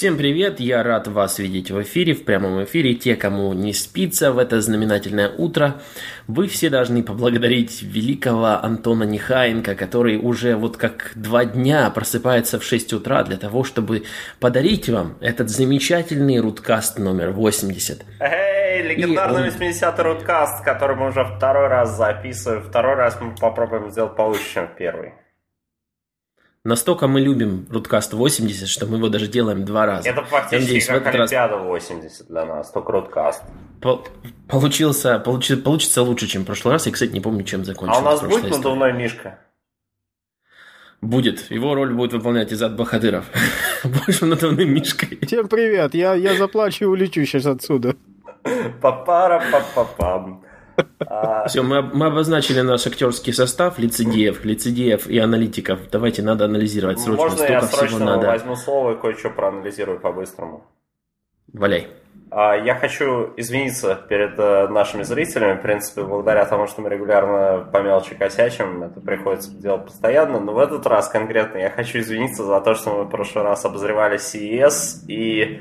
Всем привет, я рад вас видеть в эфире, в прямом эфире. Те, кому не спится в это знаменательное утро, вы все должны поблагодарить великого Антона Нехаенко, который уже вот как два дня просыпается в 6 утра для того, чтобы подарить вам этот замечательный руткаст номер 80. Эй, легендарный он... 80-й руткаст, который мы уже второй раз записываем. Второй раз мы попробуем сделать получше, чем первый. Настолько мы любим Рудкаст 80, что мы его даже делаем два раза. Это фактически надеюсь, как Олимпиада раз... 80 для нас, только Рудкаст. По- получился, получи, получится лучше, чем в прошлый раз. Я, кстати, не помню, чем закончился. А у нас будет надувной мишка? Будет. Его роль будет выполнять Изад Бахадыров. Больше надувным мишкой. Всем привет. Я, я заплачу и улечу сейчас отсюда. Папара папапам. А... Все, мы, мы обозначили наш актерский состав лицедеев, лицедеев и аналитиков. Давайте надо анализировать срочно. Можно Столько я срочно надо. возьму слово и кое-что проанализирую по-быстрому? Валяй. А, я хочу извиниться перед э, нашими зрителями, в принципе, благодаря тому, что мы регулярно по мелочи косячим, это приходится делать постоянно, но в этот раз конкретно я хочу извиниться за то, что мы в прошлый раз обозревали CES и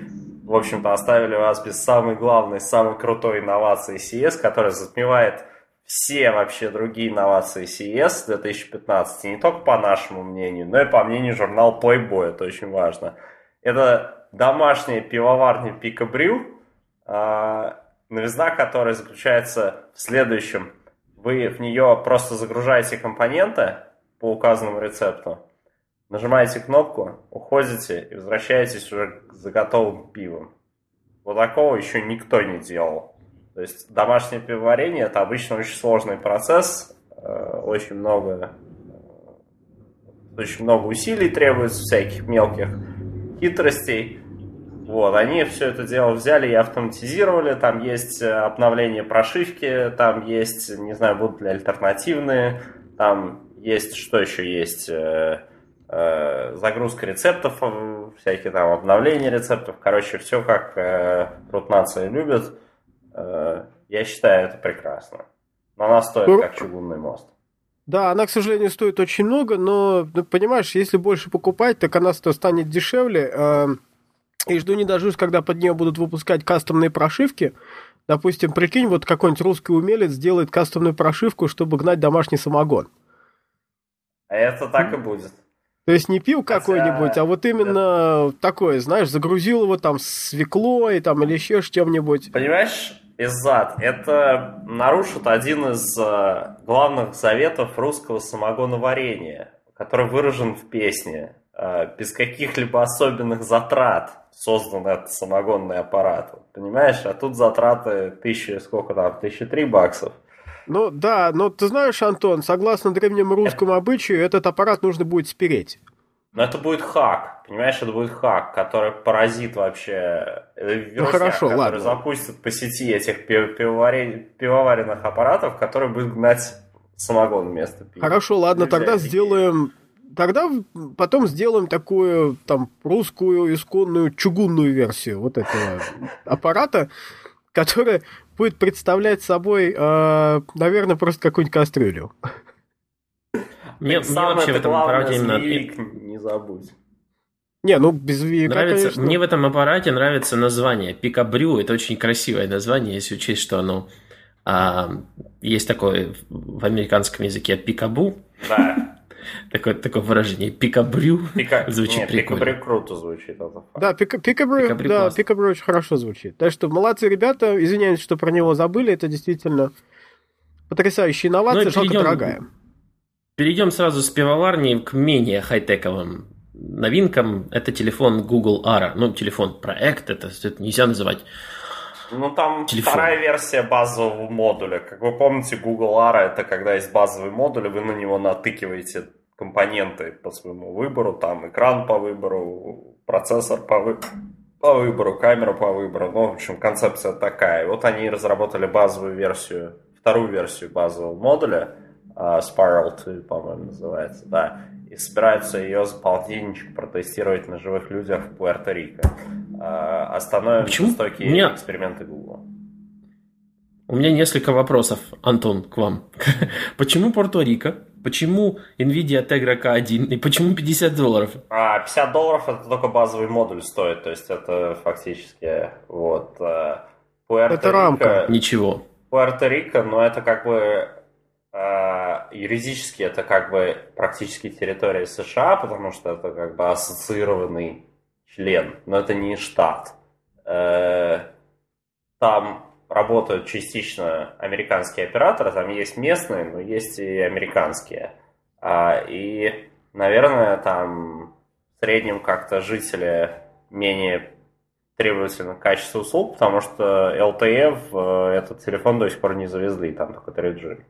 в общем-то, оставили вас без самой главной, самой крутой инновации CES, которая затмевает все вообще другие инновации CES 2015, и не только по нашему мнению, но и по мнению журнала Playboy, это очень важно. Это домашняя пивоварня Пика Брю, новизна которая заключается в следующем. Вы в нее просто загружаете компоненты по указанному рецепту, нажимаете кнопку, уходите и возвращаетесь уже за готовым пивом. Вот такого еще никто не делал. То есть домашнее пивоварение это обычно очень сложный процесс, э, очень много э, очень много усилий требуется, всяких мелких хитростей. Вот, они все это дело взяли и автоматизировали. Там есть э, обновление прошивки, там есть, не знаю, будут ли альтернативные, там есть, что еще есть, загрузка рецептов, э, всякие там обновления рецептов. Короче, все как э, нации любит. Э, я считаю это прекрасно. Но она стоит ну, как чугунный мост. Да, она, к сожалению, стоит очень много, но, ну, понимаешь, если больше покупать, так она станет дешевле. Э, и жду не дождусь, когда под нее будут выпускать кастомные прошивки. Допустим, прикинь, вот какой-нибудь русский умелец сделает кастомную прошивку, чтобы гнать домашний самогон. А это так и будет. То есть не пил какой-нибудь, а вот именно да. такое, знаешь, загрузил его там свеклой там, или еще чем-нибудь. Понимаешь, Иззад, это нарушит один из э, главных заветов русского самогоноварения, который выражен в песне. Э, без каких-либо особенных затрат создан этот самогонный аппарат. Понимаешь, а тут затраты тысячи, сколько там, тысячи три баксов. Ну да, но ты знаешь, Антон, согласно древнему русскому обычаю, этот аппарат нужно будет спереть. Но это будет хак, понимаешь, это будет хак, который поразит вообще э, вирусняк, ну, хорошо, который ладно. запустит по сети этих пивоваренных аппаратов, которые будут гнать самогон вместо пива. Хорошо, ладно, Нельзя тогда сделаем тогда потом сделаем такую там русскую исконную чугунную версию вот этого аппарата, которая будет представлять собой, э, наверное, просто какую-нибудь кастрюлю. Мне, мне вообще в этом аппарате именно... Не забудь. Не, ну без века, нравится, конечно. Мне в этом аппарате нравится название. Пикабрю – это очень красивое название, если учесть, что оно... А, есть такое в американском языке пикабу. Да. Такое, такое выражение. Пикабрю Пика... звучит Нет, прикольно. Пикабрю круто звучит. Да, пика, пикабрю, пикабрю, да, пикабрю очень хорошо звучит. Так что молодцы ребята. Извиняюсь, что про него забыли. Это действительно потрясающая инновация, ну, жалко дорогая. Перейдем сразу с пивоварни к менее хай-тековым новинкам. Это телефон Google Ara. Ну, телефон проект, это, это нельзя называть ну, там телефон. вторая версия базового модуля. Как вы помните, Google ARA это когда есть базовый модуль, вы на него натыкиваете компоненты по своему выбору, там экран по выбору, процессор по, вы... по выбору, камера по выбору. Ну, в общем, концепция такая. Вот они разработали базовую версию, вторую версию базового модуля, uh, Spiral 2, по-моему, называется, да, и собираются ее за полтинничек протестировать на живых людях в Пуэрто-Рико. Uh, остановим Почему? жестокие Меня... эксперименты Google. У меня несколько вопросов, Антон, к вам. Почему Пуэрто-Рико? Почему NVIDIA Tegra K1 и почему 50 долларов? А 50 долларов это только базовый модуль стоит, то есть это фактически вот э, Это рамка. Ничего. Пуэрто-Рико, но это как бы э, юридически это как бы практически территория США, потому что это как бы ассоциированный член, но это не штат. Э, там работают частично американские операторы, там есть местные, но есть и американские. А, и, наверное, там в среднем как-то жители менее требовательны к качеству услуг, потому что LTE в этот телефон до сих пор не завезли, там только 3G.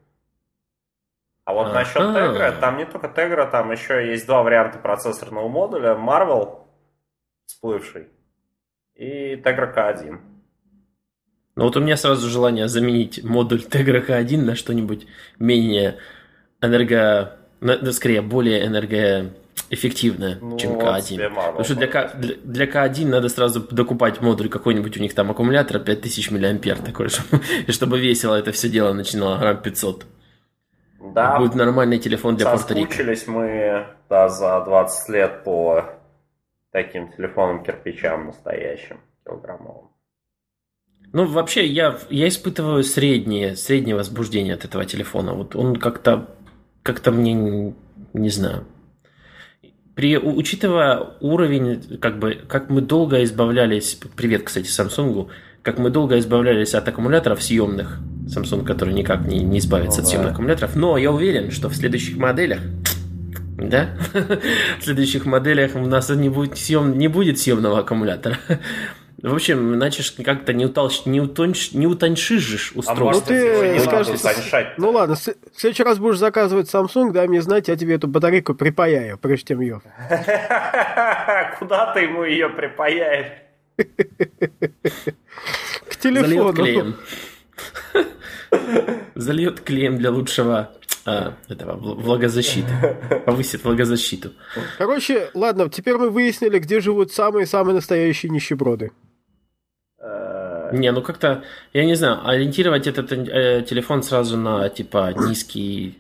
А вот насчет Tegra, там не только Tegra, там еще есть два варианта процессорного модуля. Marvel, всплывший, и Tegra K1. Ну вот у меня сразу желание заменить модуль Tegra K1 на что-нибудь менее энерго... скорее, более энергоэффективное, ну, чем K1. Потому что для, К, для, для K1 надо сразу докупать модуль какой-нибудь у них там аккумулятор 5000 мАh такой, чтобы, и чтобы весело это все дело начинало грамм 500. Да. Будет нормальный телефон для Соскучились мы да, за 20 лет по таким телефонам кирпичам настоящим, килограммовым. Ну, вообще, я, я испытываю среднее, среднее возбуждение от этого телефона. Вот он как-то, как-то мне, не, знаю. При, учитывая уровень, как бы, как мы долго избавлялись, привет, кстати, Samsung, как мы долго избавлялись от аккумуляторов съемных, Samsung, который никак не, не избавится ну, от съемных аккумуляторов, но я уверен, что в следующих моделях, да, в следующих моделях у нас не будет, съем, не будет съемного аккумулятора. В общем, иначе как-то не, утолщ... не, утонч... не утоньшишь устройство. А может, ну, ты скажешь, ну ладно, в следующий раз будешь заказывать Samsung, дай мне знать, я тебе эту батарейку припаяю, прежде чем ее. Куда ты ему ее припаяешь? К телефону. Зальет клеем. Зальет клеем для лучшего а, этого влагозащиты. Повысит влагозащиту. Короче, ладно, теперь мы выяснили, где живут самые-самые настоящие нищеброды. Не, ну как-то, я не знаю, ориентировать этот э, телефон сразу на, типа, низкий...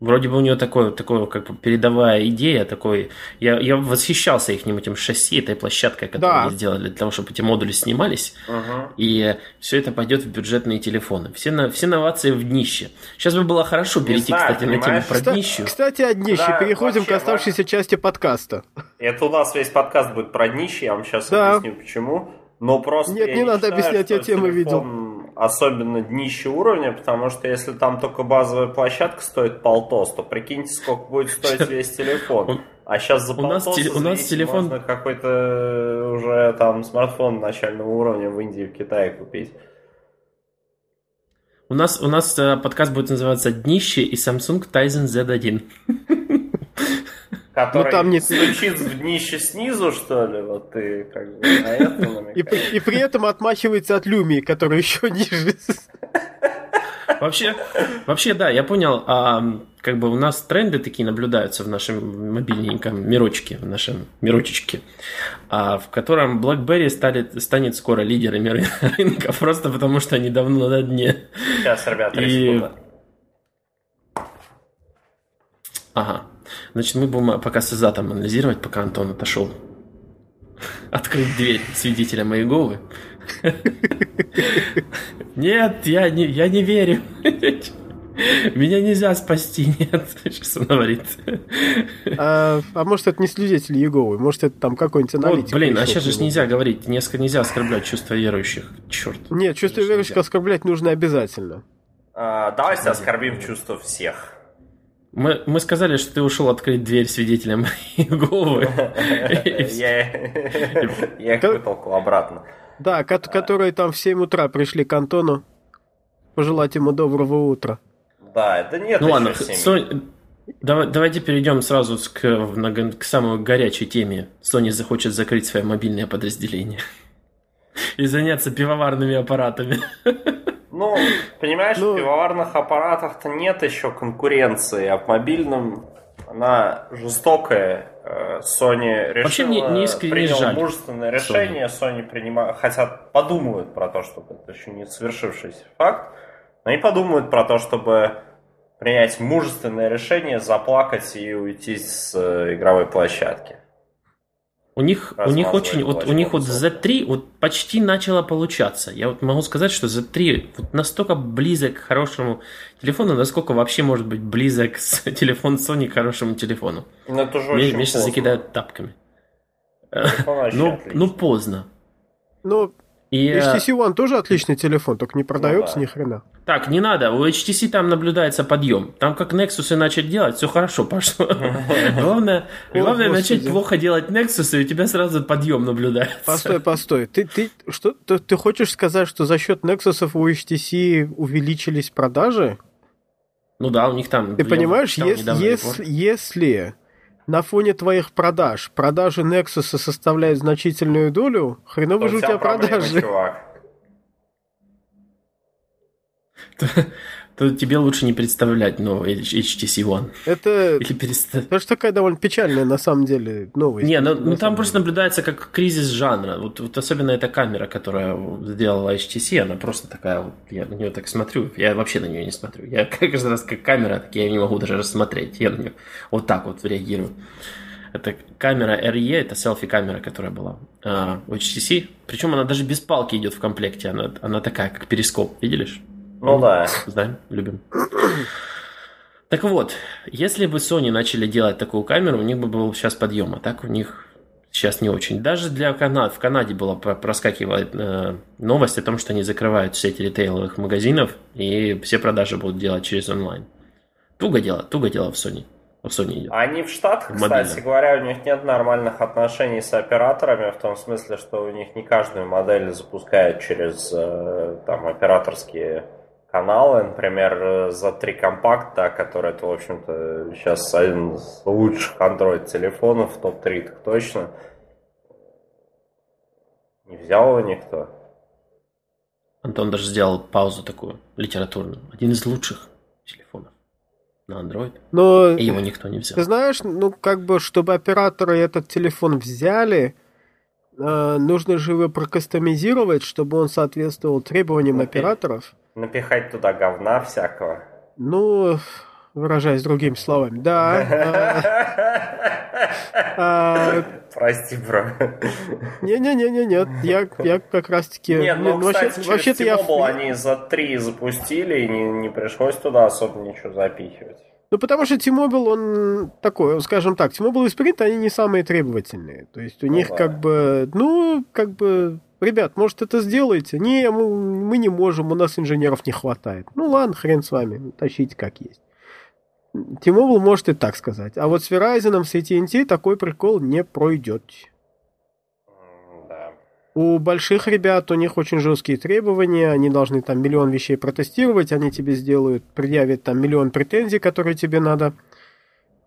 Вроде бы у него такое, такое как бы передовая идея, такой... Я, я восхищался их этим шасси, этой площадкой, которую да. они сделали для того, чтобы эти модули снимались. Uh-huh. И все это пойдет в бюджетные телефоны. Все, на, все новации в днище. Сейчас бы было хорошо перейти, знаю, кстати, понимаешь? на тему про Кста- днищу. Кстати, о днище. Да, Переходим вообще, к оставшейся части подкаста. Это у нас весь подкаст будет про днище, я вам сейчас да. объясню, почему. Но просто Нет, не, не надо считаю, объяснять, я темы видел. Особенно днище уровня, потому что если там только базовая площадка стоит полтос, то прикиньте, сколько будет стоить весь телефон. А сейчас за полтос у нас телефон можно какой-то уже там смартфон начального уровня в Индии, в Китае купить. У нас, у нас э, подкаст будет называться «Днище» и Samsung Tizen Z1. Который ну, там не... стучит в днище снизу, что ли? Вот ты как бы на это и, и при этом отмахивается от люми, который еще ниже. Вообще, вообще, да, я понял. А, как бы у нас тренды такие наблюдаются в нашем мобильненьком мирочке, в нашем мирочечке, а, в котором BlackBerry стали, станет скоро лидерами рынка, просто потому что они давно на дне. Сейчас, ребята, и... Ага. Значит, мы будем пока с Изатом анализировать, пока Антон отошел. Открыть дверь свидетеля Иеговы. Нет, я не, я не верю. Меня нельзя спасти, нет. Сейчас он говорит. А, а может, это не свидетель Еговы? Может, это там какой-нибудь аналитик? Вот, блин, а сейчас же нельзя говорить. Несколько нельзя оскорблять чувства верующих. Черт. Нет, чувства верующих нельзя. оскорблять нужно обязательно. А, давайте оскорбим чувства всех. Мы, мы сказали, что ты ушел открыть дверь свидетелям Иеговы. Я их вытолкал обратно. Да, которые там в 7 утра пришли к Антону пожелать ему доброго утра. Да, это нет Ну ладно, Давай, давайте перейдем сразу к, к самой горячей теме. Sony захочет закрыть свое мобильное подразделение и заняться пивоварными аппаратами. Ну, понимаешь, ну... в пивоварных аппаратах-то нет еще конкуренции, а в мобильном она жестокая. Э, Sony решила, Вообще, не, не принял жаль. мужественное решение, Sony, Sony принимает, хотя подумают про то, чтобы это еще не свершившийся факт, но они подумают про то, чтобы принять мужественное решение, заплакать и уйти с э, игровой площадки. У них, у них очень, вот у них вот Z3 вот почти начало получаться. Я вот могу сказать, что Z3 вот настолько близок к хорошему телефону, насколько вообще может быть близок с телефон Sony к хорошему телефону. Ну, это же меня закидают тапками. Ну, ну, поздно. Ну, и, HTC One тоже отличный телефон, только не продается ну, да. ни хрена. Так, не надо, у HTC там наблюдается подъем. Там как Nexus начать делать, все хорошо пошло. Главное, главное начать плохо делать Nexus, и у тебя сразу подъем наблюдается. Постой, постой. Ты, ты, что, ты, ты хочешь сказать, что за счет Nexus у HTC увеличились продажи? Ну да, у них там... Ты понимаешь, если, если, если на фоне твоих продаж продажи Nexus составляют значительную долю, хреново же у тебя продажи. Чувак. То тебе лучше не представлять новый HTC One. Это, Или перестать. это же такая довольно печальная на самом деле новость. Не, ну, ну там просто наблюдается как кризис жанра. Вот, вот особенно эта камера, которая сделала HTC, она просто такая, вот, я на нее так смотрю, я вообще на нее не смотрю. Я каждый раз как камера, так я не могу даже рассмотреть. Я на нее вот так вот реагирую. Это камера RE, это селфи-камера, которая была а, у HTC. Причем она даже без палки идет в комплекте. Она, она такая, как перископ, видишь? Ну да. Знаем, любим. Так вот, если бы Sony начали делать такую камеру, у них бы был сейчас подъем, а так у них сейчас не очень. Даже для Канады, в Канаде была проскакивает э, новость о том, что они закрывают сети ритейловых магазинов, и все продажи будут делать через онлайн. Туго дело, туго дело в Sony. В Sony идет. Они в Штатах, в кстати говоря, у них нет нормальных отношений с операторами, в том смысле, что у них не каждую модель запускают через э, там операторские каналы, например, за три компакта, который это, в общем-то, сейчас один из лучших Android телефонов, топ-3 так точно. Не взял его никто. Антон даже сделал паузу такую литературную. Один из лучших телефонов на Android. Но, и его никто не взял. Ты знаешь, ну как бы, чтобы операторы этот телефон взяли, э, нужно же его прокастомизировать, чтобы он соответствовал требованиям операторов напихать туда говна всякого. Ну, выражаясь другими словами, да. А, Прости, бро. Не-не-не-не, нет, я, я как раз-таки... Нет, ну, ну кстати, вообще, через я... они за три запустили, и не, не пришлось туда особо ничего запихивать. Ну, потому что T-Mobile, он такой, скажем так, T-Mobile и Sprint, они не самые требовательные. То есть у ну, них да. как бы, ну, как бы ребят, может это сделаете? Не, мы, мы не можем, у нас инженеров не хватает. Ну ладно, хрен с вами, тащите как есть. T-Mobile может и так сказать. А вот с Verizon, с AT&T такой прикол не пройдет. У больших ребят у них очень жесткие требования, они должны там миллион вещей протестировать, они тебе сделают, предъявят там миллион претензий, которые тебе надо.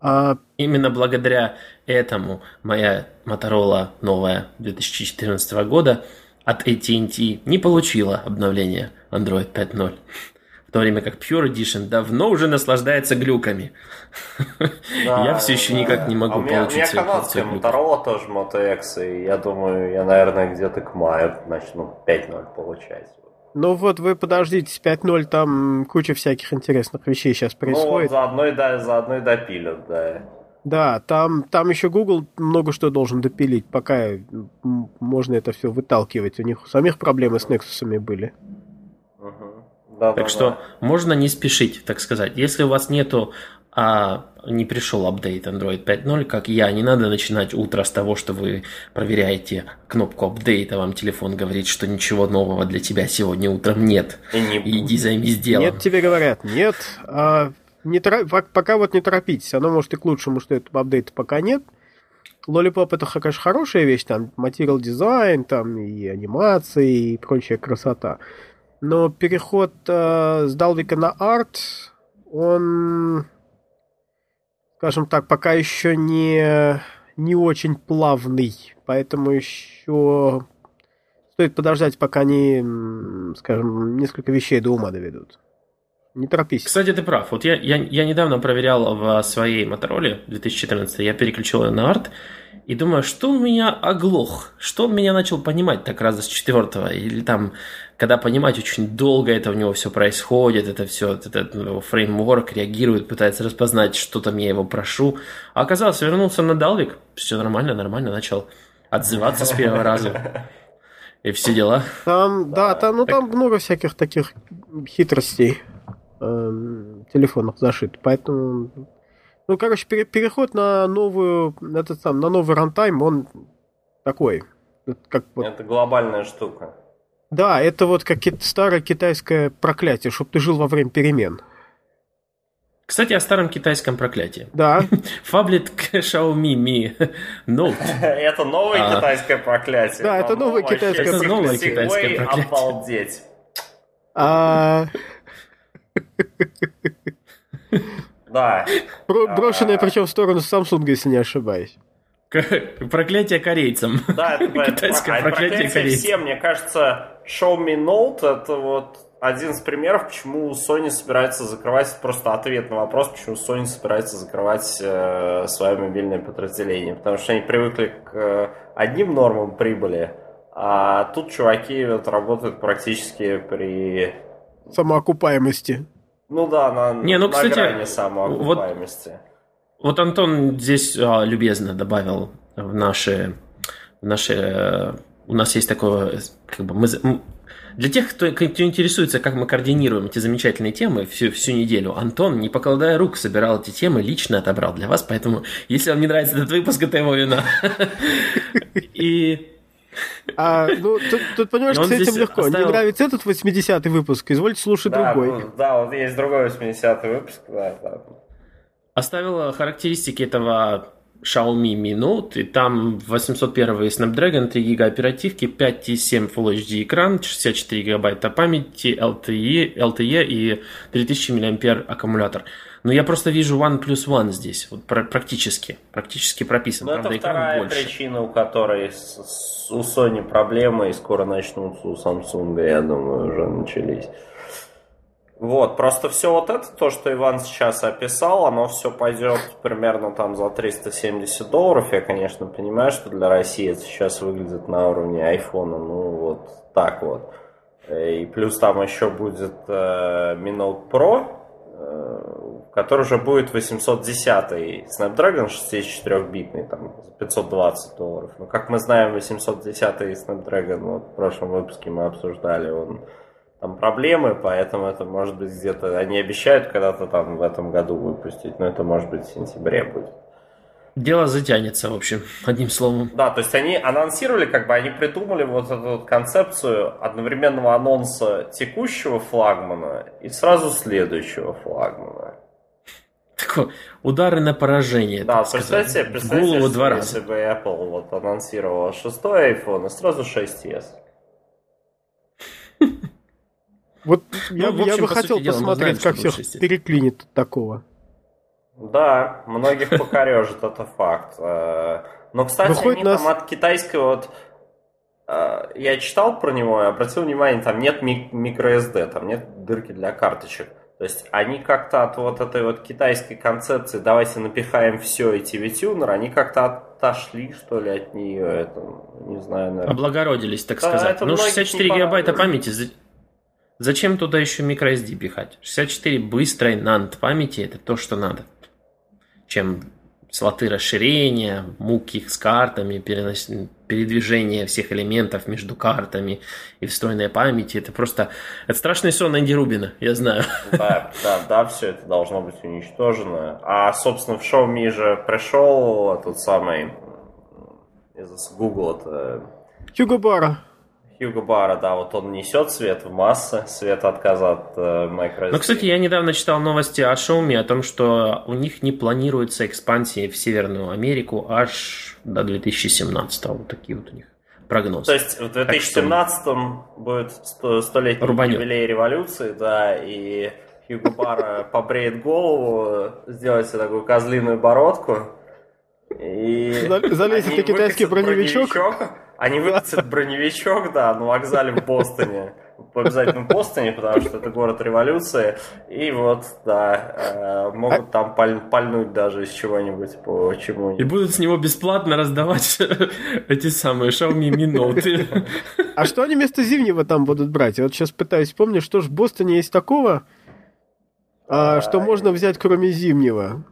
А... Именно благодаря этому моя Motorola новая 2014 года от AT&T не получила обновление Android 5.0. То время как Pure Edition давно уже наслаждается глюками. Да, я все еще да. никак не могу а получить У меня канадская Motorola тоже Moto X, и я думаю, я, наверное, где-то к маю начну 5.0 получать. Ну вот вы подождите, с 5.0 там куча всяких интересных вещей сейчас происходит. Ну вот заодно и, да, заодно и допилят, да. Да, там, там еще Google много что должен допилить, пока можно это все выталкивать. У них у самих проблемы с Nexus были. Да, так да, что да. можно не спешить, так сказать. Если у вас нету, а не пришел апдейт Android 5.0, как я, не надо начинать утро с того, что вы проверяете кнопку апдейта, вам телефон говорит, что ничего нового для тебя сегодня утром нет. И не... Иди займись делом. Нет, тебе говорят, нет. А не торопитесь, пока вот не торопитесь. Оно может и к лучшему, что этого апдейта пока нет. Lollipop это, конечно, хорошая вещь, там, материал дизайн, там, и анимации, и прочая красота. Но переход э, с Далвика на арт, он, скажем так, пока еще не, не очень плавный. Поэтому еще стоит подождать, пока они, скажем, несколько вещей до ума доведут Не торопись. Кстати, ты прав. Вот я, я, я недавно проверял в своей Motorola 2014, я переключил ее на арт, и думаю, что у меня оглох, что он меня начал понимать так раза с четвертого, или там, когда понимать очень долго это у него все происходит, это все, этот ну, фреймворк реагирует, пытается распознать, что там я его прошу, а оказалось, вернулся на Далвик, все нормально, нормально, начал отзываться с первого раза. И все дела. Там, да, там, ну там много всяких таких хитростей э, телефонов зашит, поэтому ну, короче, пере- переход на новую, этот сам, на новый рантайм, он такой. Как вот... Это глобальная штука. Да, это вот как старое китайское проклятие, чтобы ты жил во время перемен. Кстати, о старом китайском проклятии. Да. Фаблет Xiaomi Mi Note. Это новое а. китайское проклятие. Да, это новое китайское проклятие. Это новое китайское проклятие. Обалдеть. А... Да. Брошенное причем в сторону Samsung, если не ошибаюсь. Проклятие корейцам. Да, это Китайское проклятие корейцам. Все, мне кажется, Xiaomi Note это вот один из примеров, почему Sony собирается закрывать, просто ответ на вопрос, почему Sony собирается закрывать э, свое мобильное подразделение. Потому что они привыкли к э, одним нормам прибыли, а тут чуваки вот работают практически при... Самоокупаемости. Ну да, на, Не, ну, на кстати, грани самоокупаемости. Вот, вот Антон здесь а, любезно добавил в наши, в наши... Э, у нас есть такое... Как бы мы, для тех, кто, кто интересуется, как мы координируем эти замечательные темы всю, всю неделю, Антон, не покладая рук, собирал эти темы, лично отобрал для вас, поэтому, если вам не нравится этот выпуск, это его вина. И а, ну, тут, тут понимаешь, с этим легко. Оставил... Не нравится этот 80-й выпуск, извольте слушать да, другой. Ну, да, вот есть другой 80-й выпуск, да, да. Оставил характеристики этого Xiaomi Mi Note, и там 801 Snapdragon, 3 ГБ оперативки, 5,7 Full HD экран, 64 ГБ памяти, LTE, LTE и 3000 мАh аккумулятор. Но я просто вижу One plus One здесь, вот практически, практически прописан. Но ну, Правда, это вторая больше. причина, у которой с, с, у Sony проблемы, и скоро начнутся у Samsung, я думаю, уже начались. Вот, просто все вот это, то, что Иван сейчас описал, оно все пойдет примерно там за 370 долларов. Я, конечно, понимаю, что для России это сейчас выглядит на уровне айфона, ну вот так вот. И плюс там еще будет э, Mi Note Pro, Э, который уже будет 810 Snapdragon 64-битный, там, за 520 долларов. Но, как мы знаем, 810 Snapdragon, вот в прошлом выпуске мы обсуждали, он там проблемы, поэтому это может быть где-то, они обещают когда-то там в этом году выпустить, но это может быть в сентябре будет. Дело затянется, в общем, одним словом. Да, то есть они анонсировали, как бы они придумали вот эту вот концепцию одновременного анонса текущего флагмана и сразу следующего флагмана. Такой удары на поражение. Да, представьте, представьте, голову два раза. если бы Apple вот анонсировала шестой iPhone и сразу 6s. Вот я, ну, я бы хотел посмотреть, как всех переклинит такого. Да, многих покорежит, это факт. Э, но, кстати, Выходит они нас... там от китайской вот... Э, я читал про него и обратил внимание, там нет microSD, там нет дырки для карточек. То есть они как-то от вот этой вот китайской концепции «давайте напихаем все и TV-тюнер», они как-то отошли, что ли, от нее. Это, не знаю, наверное. Облагородились, так да, сказать. Ну, 64 гигабайта памяти, зачем туда еще microSD пихать? 64 быстрой NAND памяти – это то, что надо чем слоты расширения, муки с картами, перенос... передвижение всех элементов между картами и встроенной памяти. Это просто... Это страшный сон Энди Рубина, я знаю. Да, да, да, все это должно быть уничтожено. А, собственно, в Xiaomi же пришел тот самый из Google, это... Хьюго Бара. Хьюго Бара, да, вот он несет свет в массы, свет отказа от э. Ну, кстати, я недавно читал новости о Xiaomi, о том, что у них не планируется экспансии в Северную Америку аж до 2017 Вот такие вот у них прогнозы. То есть в 2017 что... будет столетний Рубанет. юбилей революции, да, и Хьюго Бара побреет голову, сделает себе такую козлиную бородку, и залезет на китайский броневичок. броневичок они выпустят броневичок, да, на вокзале в Бостоне. обязательно в Бостоне, потому что это город революции. И вот, да, э, могут там паль, пальнуть даже из чего-нибудь по чему-нибудь. И будут с него бесплатно раздавать эти самые Xiaomi Mi Note. А что они вместо зимнего там будут брать? Я вот сейчас пытаюсь вспомнить, что ж в Бостоне есть такого, а, что можно взять кроме зимнего.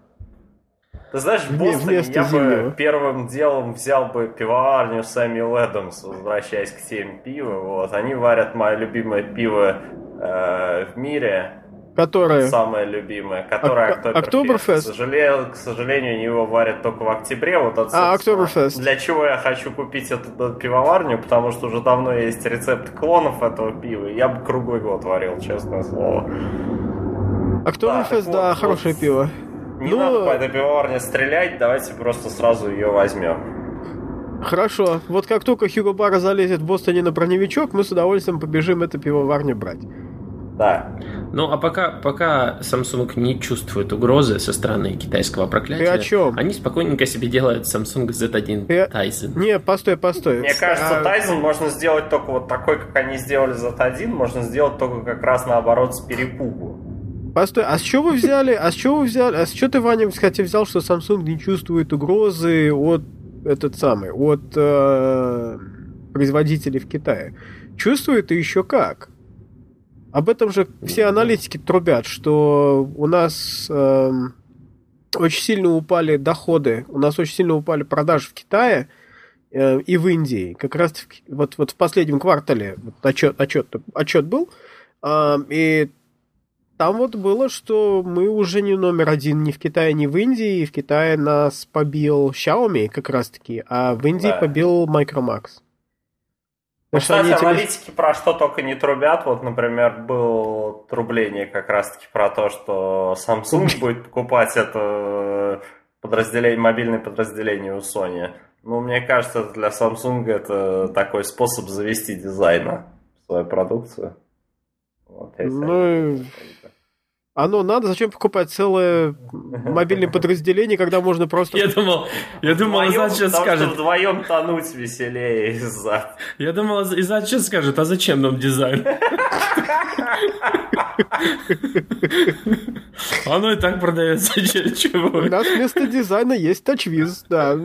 Ты знаешь, в Бостоне я зимнего. бы первым делом взял бы пивоварню Сэмюэл Эдамс, возвращаясь к теме пива. Вот. Они варят мое любимое пиво э, в мире. Которое? Самое любимое, которое Ок- Октоберфест? К сожалению, к сожалению, его варят только в октябре. Вот это, А, Октоберфест. Для чего я хочу купить эту, эту пивоварню, потому что уже давно есть рецепт клонов этого пива. Я бы круглый год варил, честное слово. Октоберфест, так да, вот, хорошее вот. пиво. Не Ну, надо по этой пивоварне стрелять, давайте просто сразу ее возьмем. Хорошо. Вот как только Хьюго Бара залезет в Бостоне на броневичок, мы с удовольствием побежим эту пивоварню брать. Да. Ну, а пока, пока Samsung не чувствует угрозы со стороны китайского проклятия, Ты о чем? они спокойненько себе делают Samsung Z1 Ты- Tizen. Не, постой, постой. Мне кажется, А, Тайзен можно сделать только вот такой, как они сделали Z1, можно сделать только как раз наоборот с перепугу. Постой, а с чего вы взяли, а с чего вы взяли, а с чего ты, Ваня, кстати, взял, что Samsung не чувствует угрозы от этот самый, от э, производителей в Китае? Чувствует и еще как. Об этом же все аналитики трубят, что у нас эм, очень сильно упали доходы, у нас очень сильно упали продажи в Китае э, и в Индии. Как раз в- вот, вот в последнем квартале вот отчет, отчет, отчет был, а, и там вот было, что мы уже не номер один ни в Китае, ни в Индии. И в Китае нас побил Xiaomi как раз-таки, а в Индии Да. побил Micromax. Ну, кстати, этим- аналитики про что только не трубят. Вот, например, было трубление как раз-таки про то, что Samsung будет покупать это подразделение, мобильное подразделение у Sony. Ну, мне кажется, для Samsung это такой способ завести дизайна в свою продукцию. Вот, Ну, Оно надо, зачем покупать целое мобильное подразделение, когда можно просто... Я думал, я думал, Вдвоем, Изад сейчас потому что скажет. вдвоем тонуть веселее из-за... Я думал, Изад сейчас скажет, а зачем нам дизайн? Оно и так продается, че- У чего? нас вместо дизайна есть TouchWiz, да. А,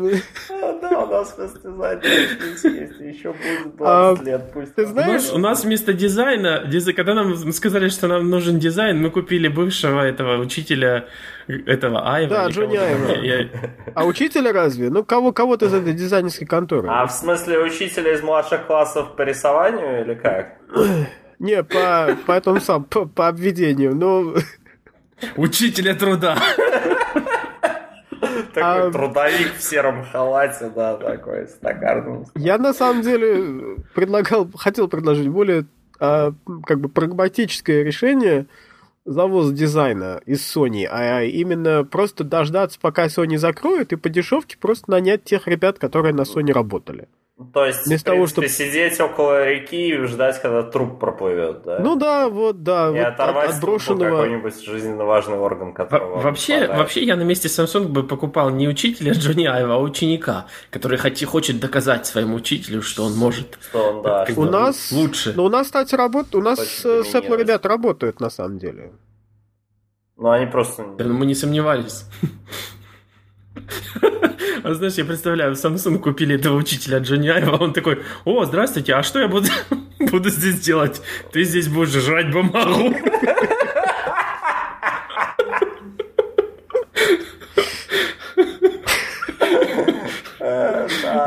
Да, у нас фестиваль есть, еще будет 20 А, лет. Пусть ты У знаешь, нас, у нас вместо дизайна, диз- когда нам сказали, что нам нужен дизайн, мы купили бывшего этого учителя, этого Айва. Да, Джонни кого. Айва. Я- А учителя разве? Ну, кого, кого-то из этой дизайнерской конторы. А в смысле учителя из младших классов по рисованию или как? Не, по, по этому сам, по, по обведению. Ну, Учителя труда. Такой А- трудовик в сером халате, да, такой, с токарным. я на самом деле предлагал, хотел предложить более а, как бы прагматическое решение завоз дизайна из Sony, а именно просто дождаться, пока Sony закроет, и по дешевке просто нанять тех ребят, которые на Sony работали. То есть, Вместо в того, принципе, сидеть около реки и ждать, когда труп проплывет, да? Ну да, вот, да, и вот от- оторвать от отброшенного... какой-нибудь жизненно важный орган, Во- которого Вообще, вообще я на месте Samsung бы покупал не учителя Джонни Айва, а ученика, который хоти- хочет доказать своему учителю, что он может. Что он, да, что У нас, лучше. ну у нас, кстати, работает, у нас э, с Apple ребята работают на самом деле. Ну, они просто... Да, ну, мы не сомневались. А знаешь, я представляю, Samsung купили этого учителя Джонни Айва, он такой, о, здравствуйте, а что я буду, буду здесь делать? Ты здесь будешь жрать бумагу.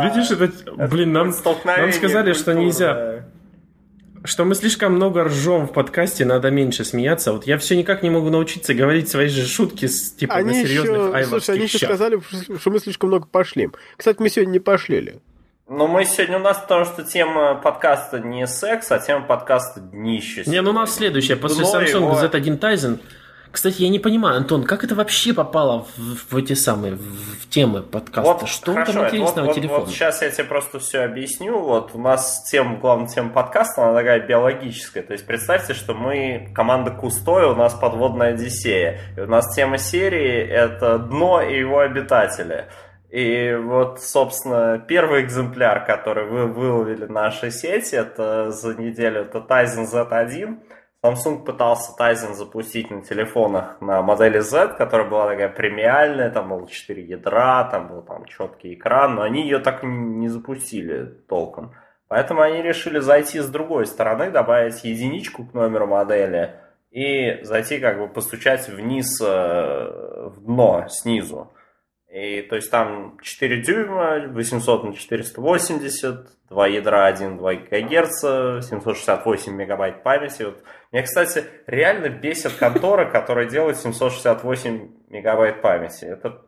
Видишь, это, блин, нам, нам сказали, что нельзя. Что мы слишком много ржем в подкасте, надо меньше смеяться. Вот я все никак не могу научиться говорить свои же шутки с, типа, на Они серьезных еще, айвовских слушай, они еще сказали, что мы слишком много пошли. Кстати, мы сегодня не пошлили. Ну, мы сегодня у нас, потому что тема подкаста не секс, а тема подкаста днище. Не, ну у нас следующее. После Samsung его- Z1 Tizen. Кстати, я не понимаю, Антон, как это вообще попало в, в эти самые, в, темы подкаста? что хорошо, там интересного вот, телефона? Вот, сейчас я тебе просто все объясню. Вот у нас тема, главная тема подкаста, она такая биологическая. То есть представьте, что мы команда Кустой, у нас подводная Одиссея. И у нас тема серии это дно и его обитатели. И вот, собственно, первый экземпляр, который вы выловили нашей сети, это за неделю, это Tizen Z1. Samsung пытался Tizen запустить на телефонах на модели Z, которая была такая премиальная, там было 4 ядра, там был там четкий экран, но они ее так не запустили толком. Поэтому они решили зайти с другой стороны, добавить единичку к номеру модели и зайти как бы постучать вниз э, в дно снизу. И то есть там 4 дюйма, 800 на 480, 2 ядра 1,2 ГГц, 768 мегабайт памяти. Вот. Меня, кстати, реально бесит контора, которая делает 768 мегабайт памяти. Это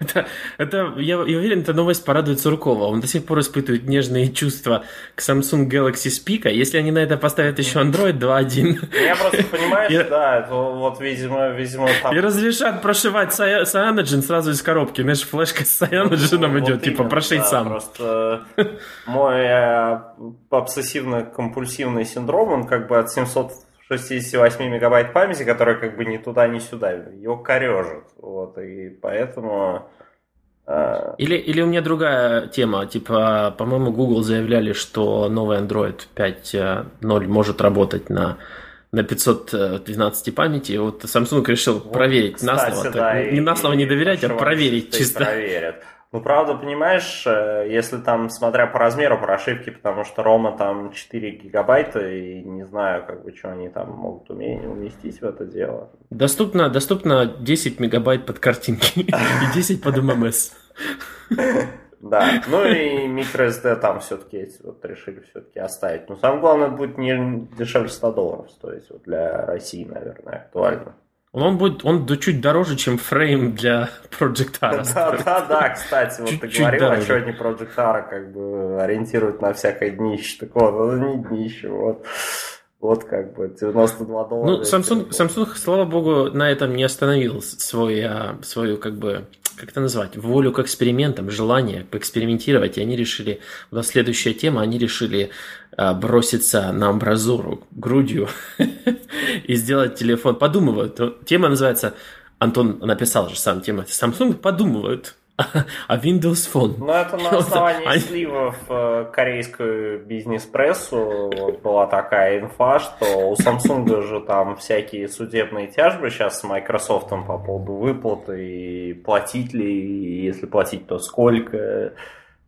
это, это я, я уверен, эта новость порадует Суркова. Он до сих пор испытывает нежные чувства к Samsung Galaxy Speak. Если они на это поставят еще Android 2.1... Я просто, понимаешь, да, вот, видимо, видимо... Там... И разрешат прошивать Cyanogen сразу из коробки. Знаешь, флешка с Cyanogen ну, идет, типа, прошить сам. Просто мой э, обсессивно-компульсивный синдром, он как бы от 700 68 мегабайт памяти, которая как бы ни туда, ни сюда, ее корежит. Вот, и поэтому... Э, или, или у меня другая тема, типа, по-моему, Google заявляли, что новый Android 5.0 может работать на на 512 памяти. И вот Samsung решил вот, проверить кстати, на слово. Да, не на слово не доверять, а проверить чисто. Проверят. Ну, правда, понимаешь, э, если там, смотря по размеру прошивки, потому что Рома там 4 гигабайта, и не знаю, как бы, что они там могут уместить в это дело. Доступно, доступно 10 мегабайт под картинки и 10 под ММС. Да, ну и microSD там все-таки эти вот решили все-таки оставить. Но самое главное, будет не дешевле 100 долларов стоить. Вот для России, наверное, актуально. Он будет, он чуть дороже, чем фрейм для Project Да, да, да, кстати, вот ты говорил, а что они Project как бы ориентируют на всякое днище. Так вот, это не днище, вот. Вот как бы 92 доллара. Ну, Samsung, Samsung, слава богу, на этом не остановил свой, а, свою, как бы, как это назвать, волю к экспериментам, желание поэкспериментировать. И они решили, у нас следующая тема, они решили а, броситься на амбразуру грудью и сделать телефон. Подумывают. Тема называется, Антон написал же сам тема, Samsung подумывают а Windows Phone. Ну, это на основании Они... сливов э, корейскую бизнес-прессу была такая инфа, что у Samsung же там всякие судебные тяжбы сейчас с Microsoft по поводу выплаты и платить ли, и если платить, то сколько.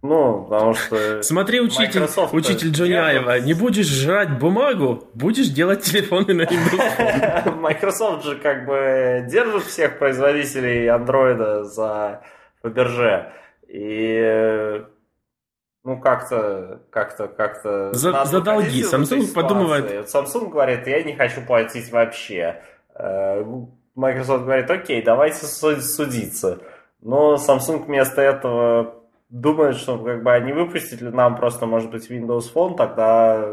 Ну, потому что... Смотри, учитель, Microsoft учитель Джонни Аева, не будешь жрать бумагу, будешь делать телефоны на Windows Microsoft же как бы держит всех производителей андроида за Фаберже. И ну, как-то, как-то, как-то... За, за долги. Samsung подумывает... Samsung говорит, я не хочу платить вообще. Э, Microsoft говорит, окей, давайте судиться. Но Samsung вместо этого думает, что как бы они выпустили нам просто, может быть, Windows Phone, тогда,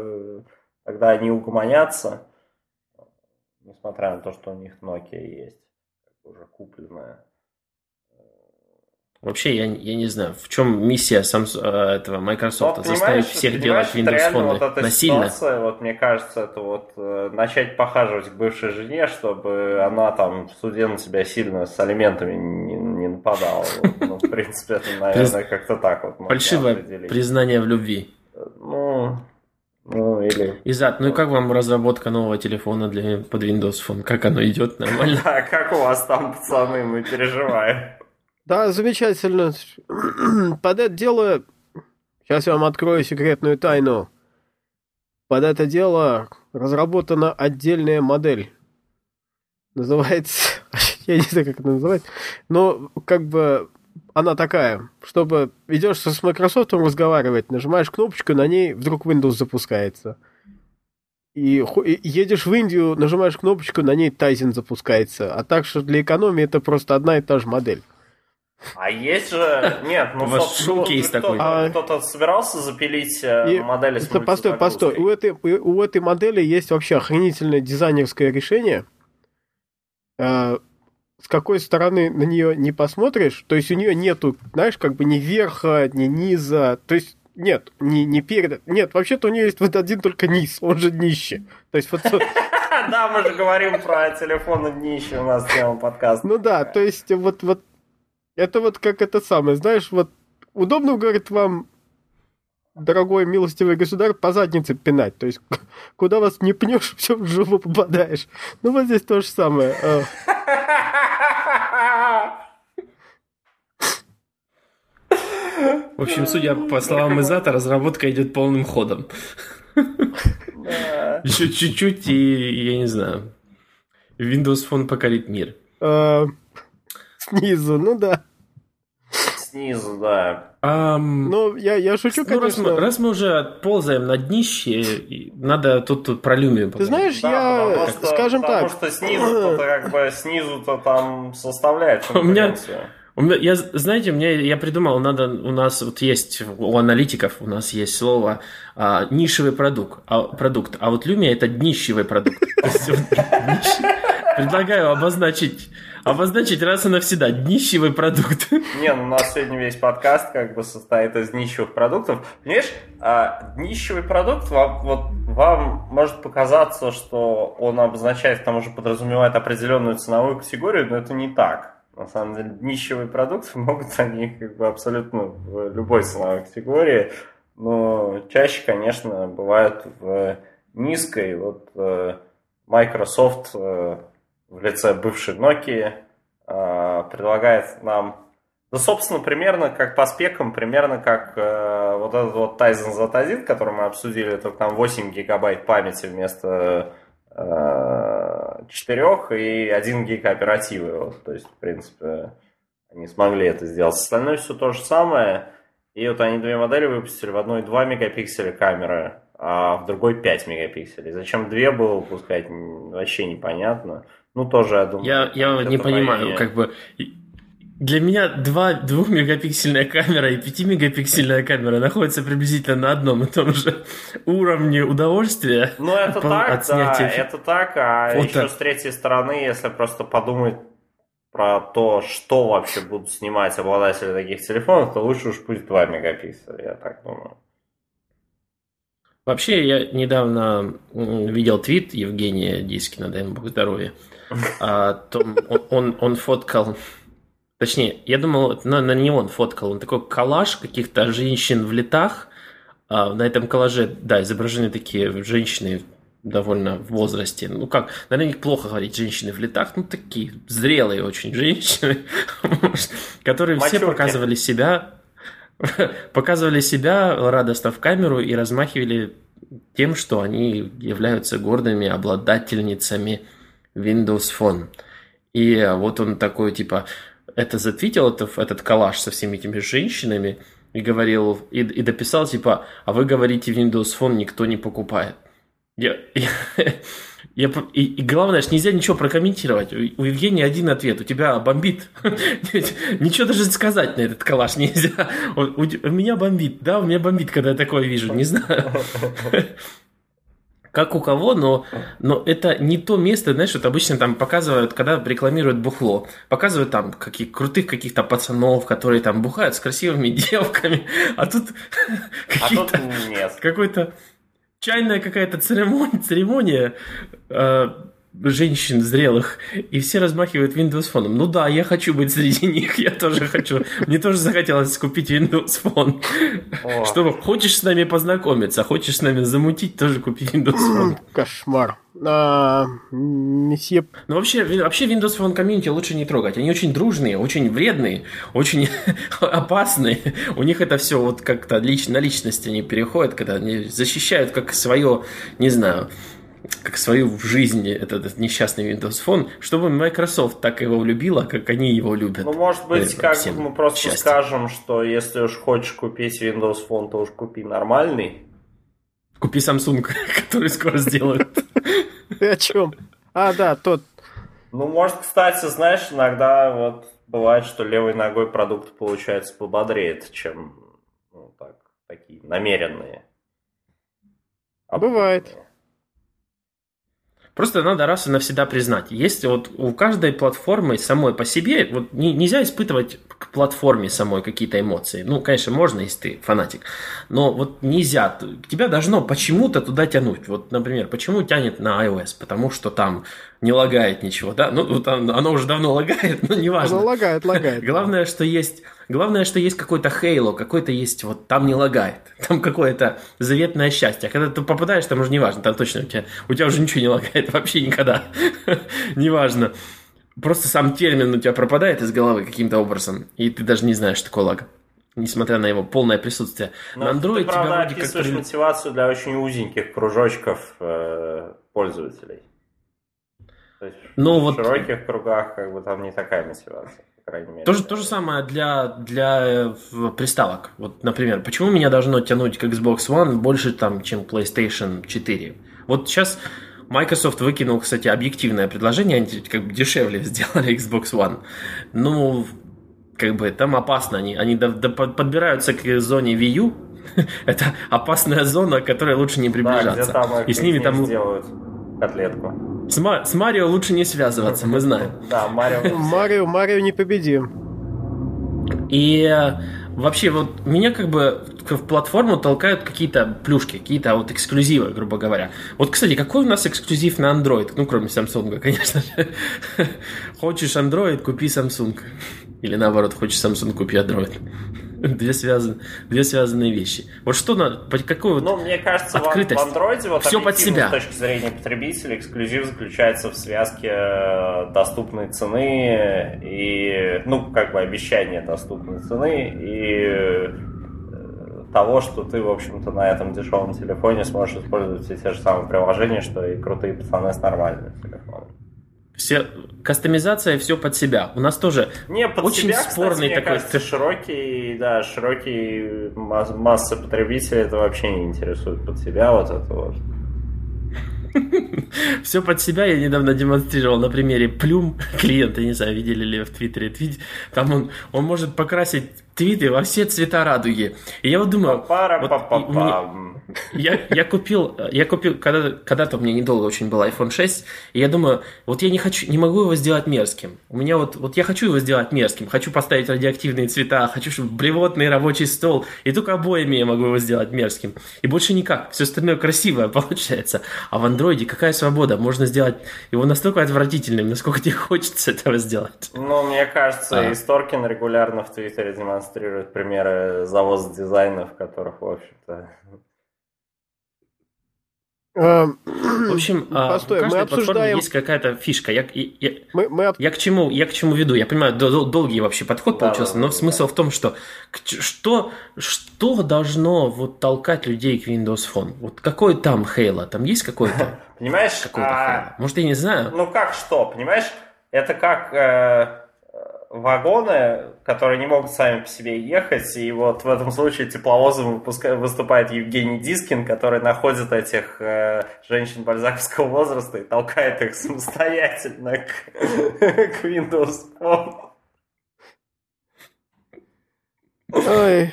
тогда они угомонятся. Несмотря на то, что у них Nokia есть, уже купленная. Вообще, я, я не знаю, в чем миссия Samsung, э, этого Microsoft вот, заставить всех делать Windows Phone вот эта насильно. Ситуация, вот мне кажется, это вот э, начать похаживать к бывшей жене, чтобы она там в суде на тебя сильно с алиментами не, не нападала. Ну, в принципе, это, наверное, как-то так вот. Фальшивое признание в любви. Ну, ну, или... Изад, ну и как вам разработка нового телефона для, под Windows Phone? Как оно идет? Нормально? Да, как у вас там, пацаны, мы переживаем. Да, замечательно. Под это дело... Сейчас я вам открою секретную тайну. Под это дело разработана отдельная модель. Называется... Я не знаю, как это называть. Но как бы она такая, чтобы идешь с Microsoft разговаривать, нажимаешь кнопочку, на ней вдруг Windows запускается. И едешь в Индию, нажимаешь кнопочку, на ней Tizen запускается. А так что для экономии это просто одна и та же модель. А есть же... Нет, ну, собственно, есть кто, такой. А... кто-то собирался запилить э, и... модели с Постой, постой. У этой, у этой модели есть вообще охренительное дизайнерское решение. Э, с какой стороны на нее не посмотришь, то есть у нее нету, знаешь, как бы ни верха, ни низа, то есть нет, не, не перед... Нет, вообще-то у нее есть вот один только низ, он же днище. То есть вот... Да, мы же говорим про телефоны днище, у нас тема подкаста. Ну да, то есть вот, вот Это вот как это самое, знаешь, вот удобно, говорит, вам, дорогой милостивый государь, по заднице пинать. То есть, куда вас не пнешь, все в жопу попадаешь. Ну, вот здесь то же самое. А. В общем, судя по словам Изата, разработка идет полным ходом. Еще чуть-чуть, и я не знаю. Windows Phone покорит мир. А, снизу, ну да. Снизу, да. Um, ну, я, я шучу, ну, конечно. Раз мы, раз мы уже ползаем на днище, надо тут, тут про Lumia Ты знаешь, да, я, потому что, скажем потому так... Потому что снизу-то как бы снизу-то там составляет У меня, у меня, я, знаете, мне я придумал, надо у нас вот есть у аналитиков у нас есть слово а, нишевый продукт, а, продукт, а вот Lumia это днищевый продукт. Предлагаю обозначить обозначить раз и навсегда днищевый продукт. Не, ну у нас сегодня весь подкаст как бы состоит из днищевых продуктов. Понимаешь, а, днищевый продукт вам, вот, вам может показаться, что он обозначает, к тому же подразумевает определенную ценовую категорию, но это не так. На самом деле, днищевые продукты могут они как бы абсолютно в любой ценовой категории, но чаще, конечно, бывают в низкой. Вот э, Microsoft э, в лице бывшей Nokia э, предлагает нам, да, собственно, примерно как по спекам, примерно как э, вот этот вот Tizen Z1, который мы обсудили, только там 8 гигабайт памяти вместо э, 4 и 1 гиг оперативы. Вот, то есть, в принципе, они смогли это сделать. Остальное все то же самое. И вот они две модели выпустили, в одной 2 мегапикселя камера, а в другой 5 мегапикселей. Зачем две было выпускать, вообще непонятно. Ну, тоже, я думаю... Я, я не понимаю, мои... как бы... Для меня 2, 2 мегапиксельная камера и 5 мегапиксельная камера находятся приблизительно на одном и том же уровне удовольствия. Ну, это так, да, это так, а фото. еще с третьей стороны, если просто подумать про то, что вообще будут снимать обладатели таких телефонов, то лучше уж пусть 2 мегапикселя, я так думаю. Вообще, я недавно видел твит Евгения Дискина, дай ему бог здоровья. А, том, он, он, он фоткал, точнее, я думал, на, на не он фоткал, он такой коллаж каких-то женщин в летах. А, на этом коллаже, да, изображены такие женщины довольно в возрасте. Ну как, наверное, плохо говорить женщины в летах, ну такие зрелые очень женщины, которые все показывали себя, показывали себя радостно в камеру и размахивали тем, что они являются гордыми обладательницами Windows Phone. И вот он такой, типа, это затвитил, это, этот коллаж со всеми этими женщинами, и говорил, и, и дописал, типа, а вы говорите, Windows Phone никто не покупает. Я, я, я, и, и главное, что нельзя ничего прокомментировать. У Евгения один ответ. У тебя бомбит. Ничего даже сказать на этот калаш нельзя. У меня бомбит. Да, у меня бомбит, когда я такое вижу. Не знаю. Как у кого, но, но это не то место, знаешь, вот обычно там показывают, когда рекламируют бухло. Показывают там каких, крутых каких-то пацанов, которые там бухают с красивыми девками. А тут а тут какой-то чайная какая-то церемония, церемония э, женщин зрелых, и все размахивают Windows Phone. Ну да, я хочу быть среди них, я тоже хочу. Мне тоже захотелось купить Windows Phone. Чтобы хочешь с нами познакомиться, хочешь с нами замутить, тоже купи Windows Phone. Кошмар. А, месье... Ну вообще, вообще Windows Phone комьюнити лучше не трогать. Они очень дружные, очень вредные, очень опасные. У них это все вот как-то на личность они переходят, когда они защищают как свое, не знаю, как свою в жизни этот, этот несчастный Windows Phone, чтобы Microsoft так его любила, как они его любят. Ну, может быть, как мы просто счастья. скажем, что если уж хочешь купить Windows Phone, то уж купи нормальный. Купи Samsung, который скоро сделают. Ты о чем? А, да, тот. Ну, может, кстати, знаешь, иногда вот бывает, что левой ногой продукт получается пободрее, чем ну, так, такие намеренные. Бывает. Просто надо раз и навсегда признать. Есть вот у каждой платформы самой по себе, вот не, нельзя испытывать к платформе самой какие-то эмоции. Ну, конечно, можно, если ты фанатик. Но вот нельзя. Тебя должно почему-то туда тянуть. Вот, например, почему тянет на iOS? Потому что там не лагает ничего, да? Ну, там, оно уже давно лагает, но неважно. Оно лагает, лагает. Главное, что есть Главное, что есть какой-то хейло, какой-то есть, вот там не лагает. Там какое-то заветное счастье. А когда ты попадаешь, там уже не важно, там точно у тебя, у тебя уже ничего не лагает вообще никогда. Неважно. Просто сам термин у тебя пропадает из головы каким-то образом, и ты даже не знаешь, что такое лаг несмотря на его полное присутствие. Но на Android ты, правда, тебя описываешь как... мотивацию для очень узеньких кружочков э, пользователей. То есть ну, в вот... широких кругах как бы там не такая мотивация крайней мере. То же, то же самое для, для э, приставок. Вот, например, почему меня должно тянуть к Xbox One больше, там, чем PlayStation 4? Вот сейчас Microsoft выкинул, кстати, объективное предложение, они как бы дешевле сделали Xbox One. Ну, как бы там опасно, они, они до, до, подбираются к зоне Wii U, это опасная зона, к которой лучше не приближаться. Да, там, и с ними там сделают котлетку. С, Ма- с Марио лучше не связываться, мы знаем. Да, Марио. Марио, Марио непобедим. И э, вообще вот меня как бы в платформу толкают какие-то плюшки, какие-то вот эксклюзивы, грубо говоря. Вот, кстати, какой у нас эксклюзив на Android? Ну, кроме Samsung, конечно же. Хочешь Android, купи Samsung. Или наоборот, хочешь Samsung, купи Android. Две, связан, две связанные вещи. Вот что надо, какой вот Ну, мне кажется, открытость. в Android вот все под себя. с точки зрения потребителя эксклюзив заключается в связке э, доступной цены и, ну, как бы обещания доступной цены и э, того, что ты, в общем-то, на этом дешевом телефоне сможешь использовать все те же самые приложения, что и крутые пацаны с нормальными телефонами. Все, кастомизация все под себя. У нас тоже Не, под очень себя, спорный кстати, такой. Кажется, широкий, да, широкий масс, масса потребителей это вообще не интересует под себя вот это вот. Все под себя я недавно демонстрировал на примере Плюм клиента, не знаю, видели ли в Твиттере. Там он, он может покрасить твиты во все цвета радуги. И я вот думаю... Вот, я, я купил, я купил, когда, когда-то у меня недолго очень был iPhone 6, и я думаю, вот я не хочу, не могу его сделать мерзким. У меня вот, вот я хочу его сделать мерзким, хочу поставить радиоактивные цвета, хочу, чтобы блевотный рабочий стол, и только обоями я могу его сделать мерзким. И больше никак, все остальное красивое получается. А в андроиде какая свобода, можно сделать его настолько отвратительным, насколько тебе хочется этого сделать. Ну, мне кажется, а. и Сторкин регулярно в Твиттере демонстрирует примеры завоза дизайнов, которых, в общем-то, Эм, в общем, а, Постой, у каждой мы обсуждаем... есть какая-то фишка. Я, я, мы, мы... я, к чему, я к чему веду? Я понимаю, дол- долгий вообще подход да, получился, да, но да, смысл да. в том, что что, что должно вот толкать людей к Windows Phone? Вот какой там Halo? Там есть какой-то? Понимаешь? Какой-то а... Может, я не знаю. Ну как что? Понимаешь? Это как э, вагоны, которые не могут сами по себе ехать, и вот в этом случае тепловозом выступает Евгений Дискин, который находит этих э, женщин бальзаковского возраста и толкает их самостоятельно к, к Windows Phone. Ой.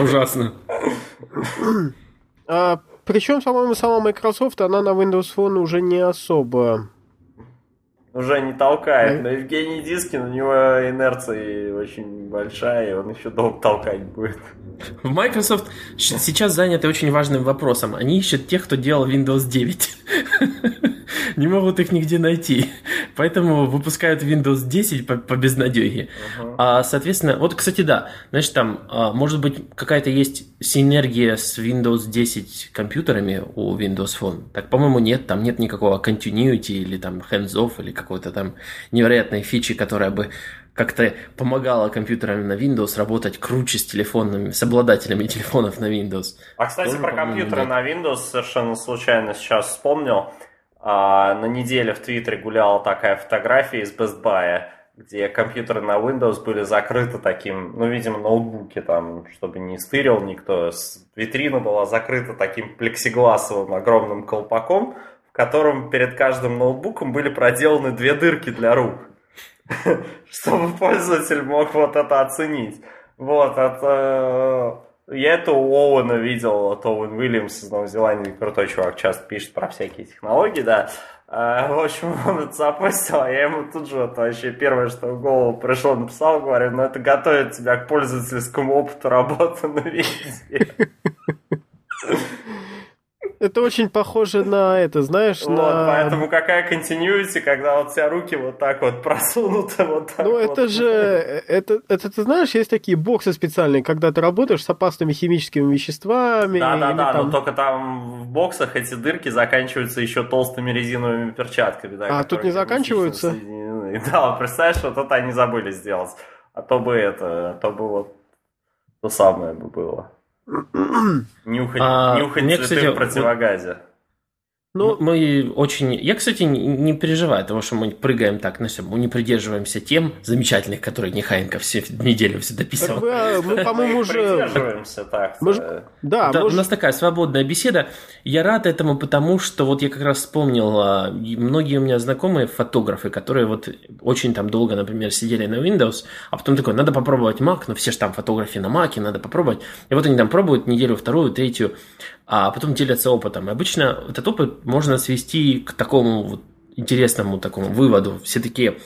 Ужасно. А, причем, по-моему, сама Microsoft, она на Windows Phone уже не особо уже не толкает. Но Евгений Дискин, у него инерция очень большая, и он еще долго толкать будет. В Microsoft сейчас заняты очень важным вопросом. Они ищут тех, кто делал Windows 9. Не могут их нигде найти. Поэтому выпускают Windows 10 по, по безнадеге. Uh-huh. А, соответственно, вот, кстати, да, знаешь, там, а, может быть, какая-то есть синергия с Windows 10 компьютерами у Windows Phone. Так, по-моему, нет. Там нет никакого continuity или там hands-off или какой-то там невероятной фичи, которая бы как-то помогала компьютерам на Windows работать круче с телефонами, с обладателями телефонов на Windows. А, кстати, Тоже, про компьютеры да. на Windows совершенно случайно сейчас вспомнил. А, на неделе в Твиттере гуляла такая фотография из Best Buy, где компьютеры на Windows были закрыты таким, ну, видимо, ноутбуки там, чтобы не стырил никто. Витрина была закрыта таким плексигласовым огромным колпаком, в котором перед каждым ноутбуком были проделаны две дырки для рук. чтобы пользователь мог вот это оценить. Вот, это Я это у Оуэна видел, вот Оуэн Уильямс из Новой Зеландии, крутой чувак, часто пишет про всякие технологии, да. А, в общем, он это запустил, а я ему тут же вот вообще первое, что в голову пришло, написал, говорю, ну это готовит тебя к пользовательскому опыту работы на везде. Это очень похоже на это, знаешь, вот, на... поэтому какая continuity, когда вот тебя руки вот так вот просунуты, вот так Ну, вот. это же, это, это, ты знаешь, есть такие боксы специальные, когда ты работаешь с опасными химическими веществами. Да-да-да, там... но только там в боксах эти дырки заканчиваются еще толстыми резиновыми перчатками. Да, а тут не заканчиваются? Да, представляешь, вот это они забыли сделать. А то бы это, а то бы вот то самое бы было. Нюхать, а, нюхать мне, цветы кстати, в противогазе. Ну, мы очень... Я, кстати, не переживаю того, что мы прыгаем так на все. Мы не придерживаемся тем замечательных, которые Нехаенко все неделю все дописывал. Так мы, мы по-моему, уже... придерживаемся так. Мы Да, да мы... у нас такая свободная беседа. Я рад этому, потому что вот я как раз вспомнил, а, многие у меня знакомые фотографы, которые вот очень там долго, например, сидели на Windows, а потом такой, надо попробовать Mac, ну все же там фотографии на Mac, надо попробовать. И вот они там пробуют неделю, вторую, третью, а потом делятся опытом. И обычно этот опыт можно свести к такому вот интересному такому выводу. Все такие,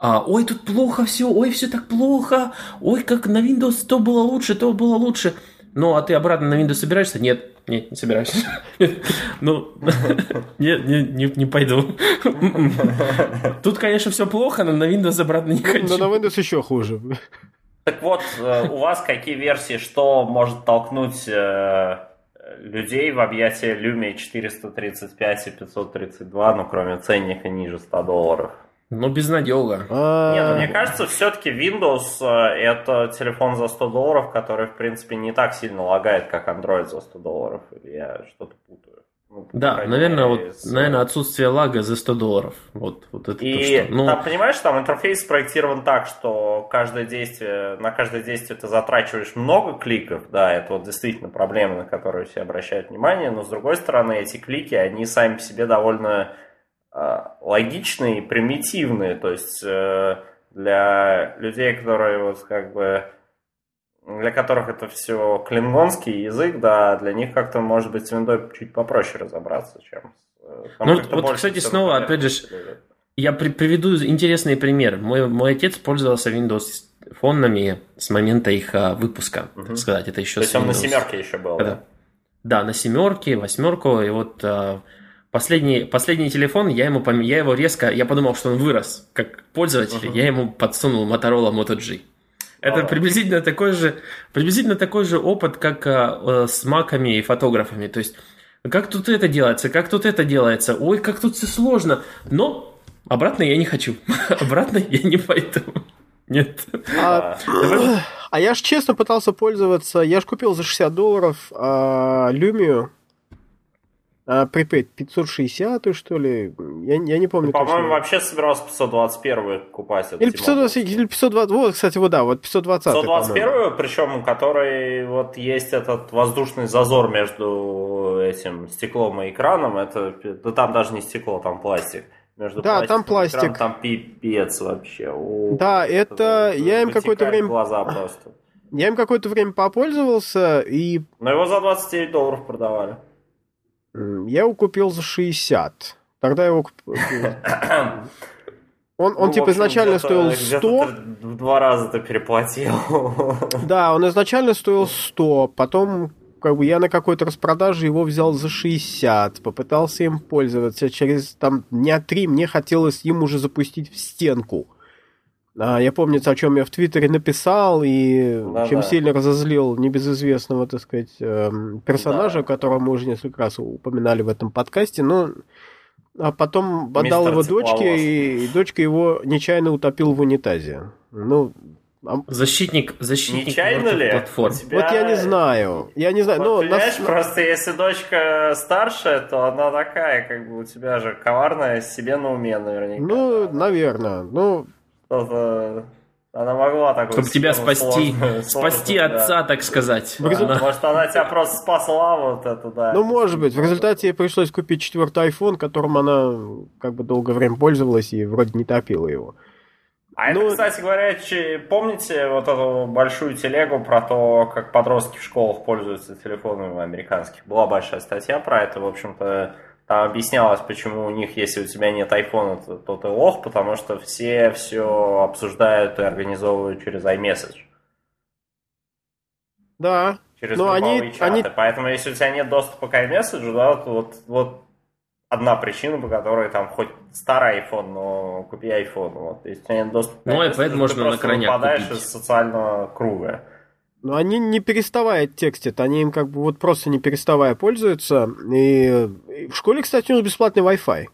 а, ой, тут плохо все, ой, все так плохо, ой, как на Windows то было лучше, то было лучше. Ну, а ты обратно на Windows собираешься? Нет, нет, не собираюсь. Ну, нет, не, не пойду. Тут, конечно, все плохо, но на Windows обратно не хочу. Но на Windows еще хуже. Так вот, э, у вас какие версии, что может толкнуть э, людей в объятия Lumia 435 и 532, ну, кроме ценника ниже 100 долларов. Ну, безнадега. Нет, ну, мне кажется, все-таки Windows э, это телефон за 100 долларов, который, в принципе, не так сильно лагает, как Android за 100 долларов. Или я что-то путаю. Ну, да, наверное, вот, с... наверное, отсутствие лага за 100 долларов. Вот, вот это И то, что... ну... там, понимаешь, там интерфейс спроектирован так, что каждое действие, на каждое действие ты затрачиваешь много кликов, да, это вот действительно проблема, на которую все обращают внимание, но с другой стороны, эти клики, они сами по себе довольно э, логичные и примитивные, то есть э, для людей, которые вот как бы для которых это все клингонский язык, да, для них как-то, может быть, с виндой чуть попроще разобраться, чем... Э, ну, вот, кстати, снова, опять же, я при, приведу интересный пример. Мой, мой отец пользовался Windows фонами с момента их а, выпуска, угу. так сказать, это еще То есть он на семерке еще был, да? Да, на семерке, восьмерку, и вот а, последний, последний телефон, я ему я его резко, я подумал, что он вырос как пользователь, угу. я ему подсунул Motorola Moto G. Это приблизительно такой же, приблизительно такой же опыт, как а, с маками и фотографами. То есть, как тут это делается, как тут это делается, ой, как тут все сложно. Но обратно я не хочу. обратно я не пойду. Нет. А, а я ж честно пытался пользоваться, я ж купил за 60 долларов а, Lumia а, Prepaid 560, что ли? Я, я не помню. По-моему, вообще собирался 521 купать. Или 520, или 520, вот, кстати, вот да, вот 520. 521, причем, который вот есть этот воздушный зазор между этим стеклом и экраном, это, да там даже не стекло, там пластик. Между да, там пластик. Экраном, там пипец вообще. О, да, это, это я им какое-то время... глаза просто. Я им какое-то время попользовался и... Но его за 29 долларов продавали. Я его купил за 60. Тогда его купил. Он, он ну, типа общем, изначально стоил 100. В два раза ты переплатил. Да, он изначально стоил 100. Потом как бы я на какой-то распродаже его взял за 60. Попытался им пользоваться. Через там дня три мне хотелось им уже запустить в стенку. А, я помню, о чем я в Твиттере написал, и да, чем да. сильно разозлил небезызвестного, так сказать, эм, персонажа, да. которого мы уже несколько раз упоминали в этом подкасте, но а потом отдал Мистер его дочке, и, и дочка его нечаянно утопил в унитазе. Ну, Защитник, защитник Нечаянно ли? платформ. Тебя... Вот я не знаю. Я не знаю. Вот, но понимаешь, нас... просто если дочка старшая, то она такая, как бы у тебя же коварная себе на уме наверняка. Ну, наверное. Ну, что-то она могла так Чтобы тебя спасти, сложную, спасти сложную, отца, да. так сказать. Да, результате... Может, она тебя просто спасла, вот это, да. Ну, может быть. В результате ей пришлось купить четвертый iPhone, которым она как бы долгое время пользовалась и вроде не топила его. А это, Ну- кстати говоря, че- помните вот эту большую телегу про то, как подростки в школах пользуются телефонами американских? Была большая статья про это, в общем-то, там объяснялось, почему у них, если у тебя нет айфона, то, то ты лох, потому что все все обсуждают и организовывают через iMessage. Да. через Но групповые они- чаты. они- Поэтому, если у тебя нет доступа к iMessage, да, то вот, вот одна причина, по которой там хоть старый iPhone, но купи iPhone. Вот. Если у тебя нет доступа к Ну, iMessage, iPad ты можно на просто крайняк выпадаешь купить. из социального круга. Но они не переставая текстят, они им как бы вот просто не переставая пользуются. И и в школе, кстати, у них бесплатный Wi-Fi.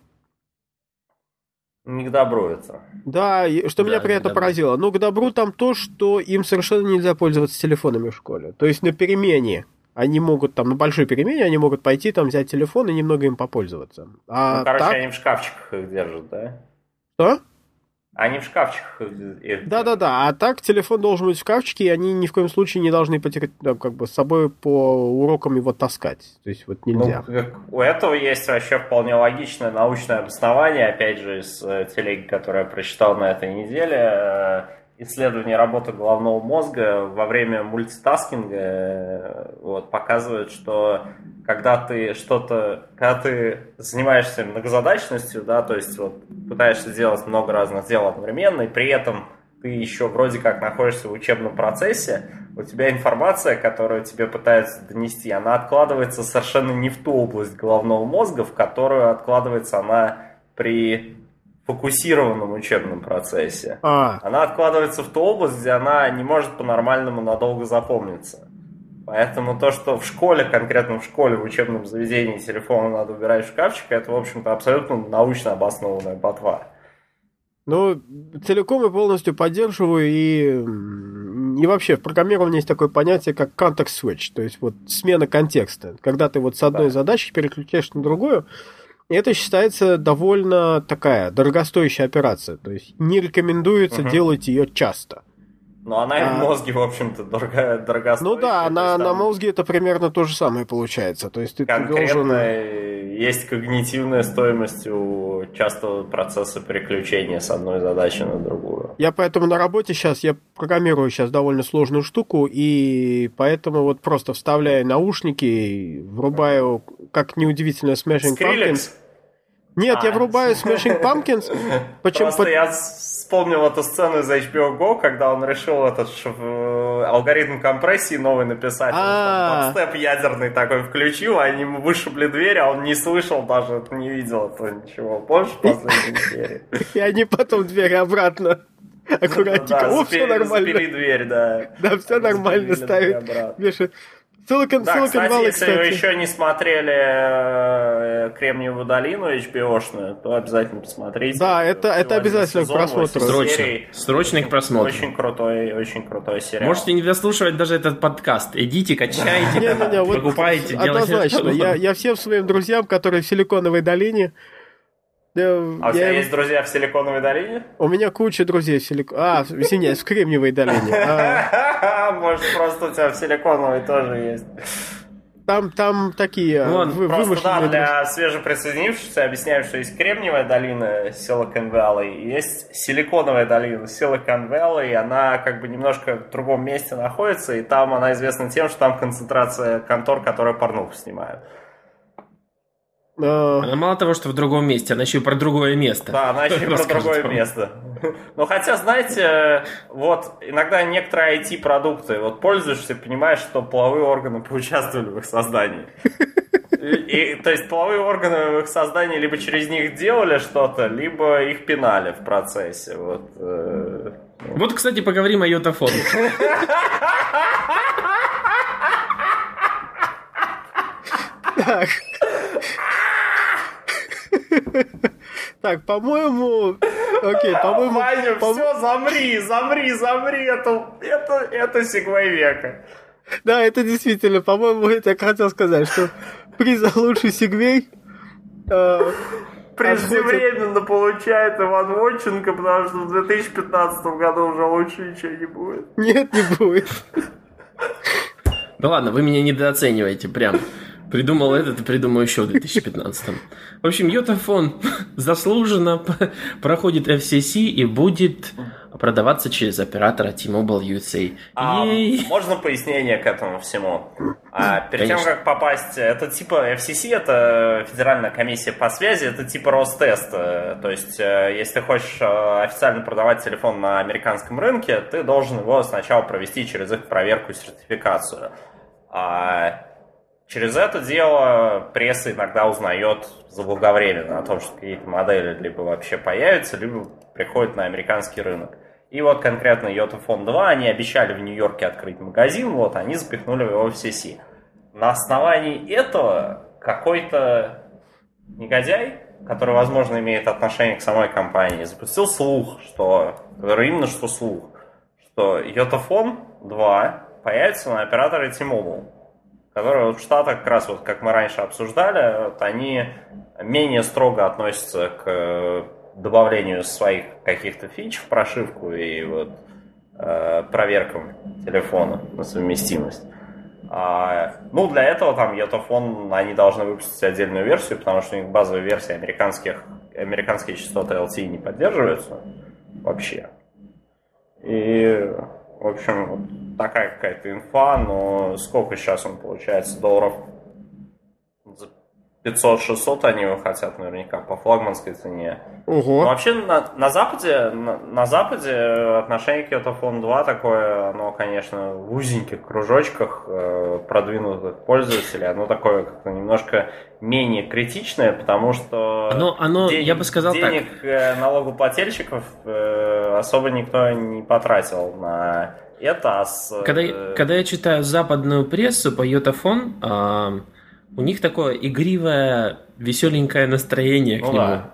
Не к добру это. Да, и что Да, меня приятно поразило. Ну, к добру там то, что им совершенно нельзя пользоваться телефонами в школе. То есть на перемене они могут там, на большой перемене они могут пойти там взять телефон и немного им попользоваться. А ну, короче, так, они в шкафчиках их держат, да? что? Они в шкафчиках их их Да-да-да, а так телефон должен быть в шкафчике, и они ни в коем случае не должны потерять, да, как бы с собой по урокам его таскать. То есть вот Ну, нельзя. как- у этого есть вообще вполне логичное научное обоснование, опять же, из э, телеги, которую я прочитал на этой неделе. Исследование работы головного мозга во время мультитаскинга э, вот, показывает, что когда ты что-то, когда ты занимаешься многозадачностью, да, то есть вот пытаешься сделать много разных дел одновременно, и при этом ты еще вроде как находишься в учебном процессе, у тебя информация, которую тебе пытаются донести, она откладывается совершенно не в ту область головного мозга, в которую откладывается она при фокусированном учебном процессе. А, Она откладывается в ту область, где она не может по-нормальному надолго запомниться. Поэтому то, что в школе, конкретно в школе, в учебном заведении телефон надо убирать в шкафчик, это, в общем-то, абсолютно научно обоснованная ботва. ну, целиком и полностью поддерживаю, и, и вообще в программировании есть такое понятие, как context switch, то есть вот смена контекста. Когда ты вот с одной Да. задачи переключаешь на другую, это считается довольно такая дорогостоящая операция. То есть не рекомендуется Мгм. делать ее часто. Но она и А. в мозге, в общем-то, дорого, дорогостоящая. Ну да, на, на мозге это примерно то же самое получается. То есть ты, ты Конкретно должен... есть когнитивная стоимость у частого процесса переключения с одной задачи на другую. Я поэтому на работе сейчас, я программирую сейчас довольно сложную штуку, и поэтому вот просто вставляю наушники, врубаю, как неудивительно, Smashing Pumpkins. Нет, я А. врубаю Smashing Pumpkins. Почему? Просто я вспомнил эту сцену из HBO Go, когда он решил этот в- алгоритм компрессии новый написать. А. там степ ядерный такой включил, они ему вышибли дверь, а он не слышал даже, не видел этого ничего. Помнишь в последней серии? И они потом двери обратно. Аккуратненько. Да, О, все нормально. запери дверь, да. Да, все нормально запилили ставят. Silicon, Да, Silicon кстати, Valley, если вы еще не смотрели э, Кремниевую долину HBO-шную, то обязательно посмотрите. Да, это- это Всего обязательно к просмотру. Срочно. серий. Срочно к просмотру. Очень крутой, очень крутой сериал. Можете не дослушивать даже этот подкаст. Идите, качайте, покупайте, делайте. однозначно. Я, я всем своим друзьям, которые в Силиконовой долине, я- А у я тебя им- есть друзья в Силиконовой долине? У меня куча друзей в Силик... А, извиняюсь, в Кремниевой долине. А, Может, просто у тебя в Силиконовой тоже есть. там, там такие Вон, вы- Просто, да, для свежеприсоединившихся объясняю, что есть Кремниевая долина Silicon Valley, и есть Силиконовая долина Silicon Valley, и она как бы немножко в другом месте находится, и там она известна тем, что там концентрация контор, которые порнуху снимают. Она мало того, что в другом месте, она еще и про другое место. Да, она еще и про другое вам. место. Но хотя, знаете, вот иногда некоторые IT-продукты, вот пользуешься, понимаешь, что половые органы поучаствовали в их создании. И, и, то есть половые органы в их создании либо через них делали что-то, либо их пинали в процессе. Вот, э, Вот, кстати, поговорим о йотафоне. Так. Так, по-моему... Окей, по-моему... Ваня, по- все, замри, замри, замри, это, это, это segue века. Да, это действительно, по-моему, это я хотел сказать, что приз за лучший segue... э, Преждевременно получает Иван Вонченко, потому что в 2015 году уже лучше ничего не будет. Нет, не будет. Да ладно, вы меня недооцениваете прям. Придумал этот и придумал еще в 2015. В общем, Йотафон заслуженно проходит FCC и будет продаваться через оператора T-Mobile USA. А, можно пояснение к этому всему? А, перед Конечно. тем, как попасть, это типа FCC, это Федеральная комиссия по связи, это типа Ростест. То есть, э, если ты хочешь э, официально продавать телефон на американском рынке, ты должен его сначала провести через их проверку и сертификацию. А через это дело пресса иногда узнает заблаговременно о том, что какие-то модели либо вообще появятся, либо приходят на американский рынок. И вот конкретно Йотафон 2, они обещали в Нью-Йорке открыть магазин, вот, они запихнули его в FCC. На основании этого какой-то негодяй, который, возможно, имеет отношение к самой компании, запустил слух, что, именно что слух, что Йотафон 2 появится на операторе T-Mobile которые в Штатах, как раз вот как мы раньше обсуждали, вот они менее строго относятся к э, добавлению своих каких-то фич в прошивку и вот э, проверкам телефона на совместимость. А, ну, для этого там Йотафон, они должны выпустить отдельную версию, потому что у них базовая версия американских, американские частоты LTE не поддерживаются вообще. И в общем, такая какая-то инфа, но сколько сейчас он получается долларов? За 500-600 они его хотят наверняка по флагманской цене. Ого. Но вообще на, на Западе на, на Западе отношение к Йотафон 2 такое, оно, конечно, в узеньких кружочках э, продвинутых пользователей, оно такое как-то немножко менее критичное, потому что оно, оно денег, я бы сказал денег так. Э, налогоплательщиков э, особо никто не потратил на это. А с, когда, э... когда я читаю западную прессу по Йотафон, э, у них такое игривое, веселенькое настроение ну, к нему. Да.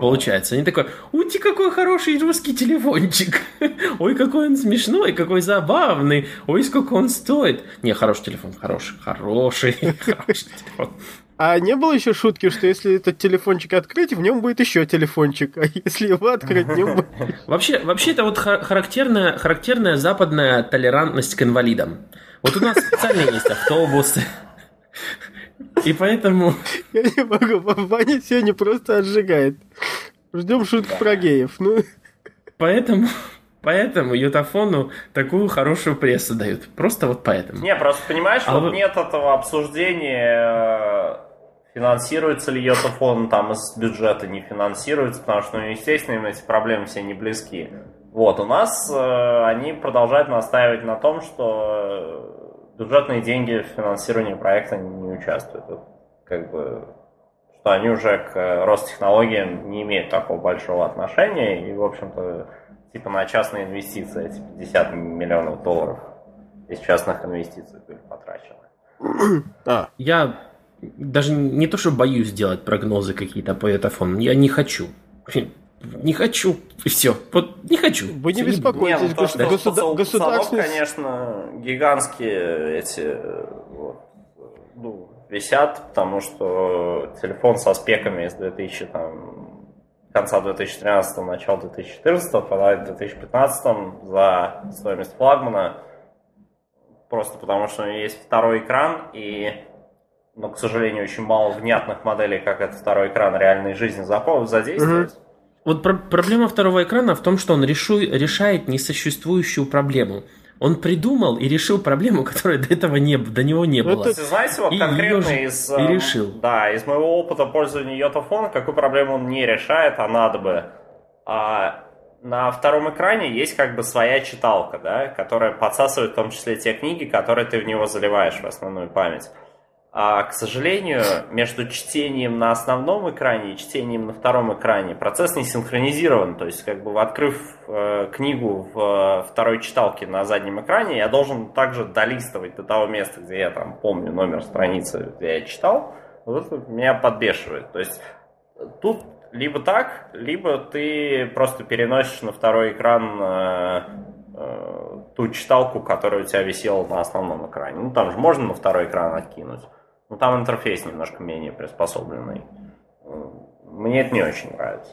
Получается, они такой, ути, какой хороший русский телефончик. Ой, какой он смешной, какой забавный. Ой, сколько он стоит. Не, хороший телефон, хороший, хороший, хороший телефон. А не было еще шутки, что если этот телефончик открыть, в нем будет еще телефончик, а если его открыть, в нем будет... Вообще, вообще это вот характерная, характерная западная толерантность к инвалидам. Вот у нас специально есть автобусы, и поэтому... Я не могу, Ваня сегодня просто отжигает. Ждем шутку про геев. Ну... Поэтому... Поэтому Ютафону такую хорошую прессу дают. Просто вот поэтому. Не, просто понимаешь, а вот вы... нет этого обсуждения, финансируется ли Йотафон там из бюджета, не финансируется, потому что, ну, естественно, им эти проблемы все не близки. Вот, у нас э, они продолжают настаивать на том, что бюджетные деньги в финансировании проекта не участвуют. Как бы, что они уже к Ростехнологиям не имеют такого большого отношения, и, в общем-то, типа на частные инвестиции, эти 50 миллионов долларов из частных инвестиций были потрачены. А. Я даже не то, что боюсь делать прогнозы какие-то по этафону, я не хочу. Не хочу. И все. Вот не хочу. Вы не беспокойтесь. Не, ну, то, что государ... государственный... конечно, гигантские эти вот, ну, висят, потому что телефон со спеками из 2000 там, конца 2013 начала 2014 продают в 2015 за стоимость флагмана просто потому что есть второй экран и но, к сожалению, очень мало внятных моделей, как этот второй экран реальной жизни задействовать. Угу. Вот про- проблема второго экрана в том, что он решу- решает несуществующую проблему. Он придумал и решил проблему, которая до этого не до него не было. Это, знаете, вот и конкретно из, и эм, решил. Да, из моего опыта пользования Йотафона, какую проблему он не решает, а надо бы. А на втором экране есть как бы своя читалка, да, которая подсасывает в том числе те книги, которые ты в него заливаешь в основную память. А, к сожалению, между чтением на основном экране и чтением на втором экране процесс не синхронизирован. То есть, как бы открыв э, книгу в э, второй читалке на заднем экране, я должен также долистывать до того места, где я там помню номер страницы, где я читал. Вот это меня подбешивает. То есть, тут либо так, либо ты просто переносишь на второй экран э, э, ту читалку, которая у тебя висела на основном экране. Ну, там же можно на второй экран откинуть. Ну, там интерфейс немножко менее приспособленный. Мне это не очень нравится.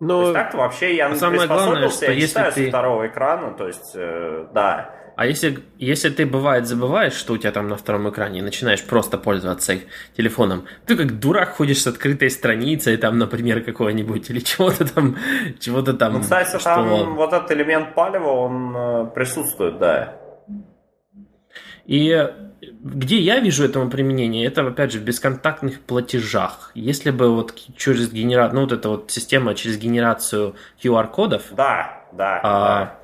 Но... То есть так-то вообще я Самое приспособился, главное, что я если читаю ты... со второго экрана, то есть, э, да. А если, если ты, бывает, забываешь, что у тебя там на втором экране, и начинаешь просто пользоваться их телефоном, ты как дурак ходишь с открытой страницей, там, например, какой-нибудь, или чего-то там, чего-то там. Ну, кстати, что... там вот этот элемент палева, он э, присутствует, да. И где я вижу этому применение, это, опять же, в бесконтактных платежах. Если бы вот через генерацию, ну, вот эта вот система через генерацию QR-кодов. Да, да, а, да.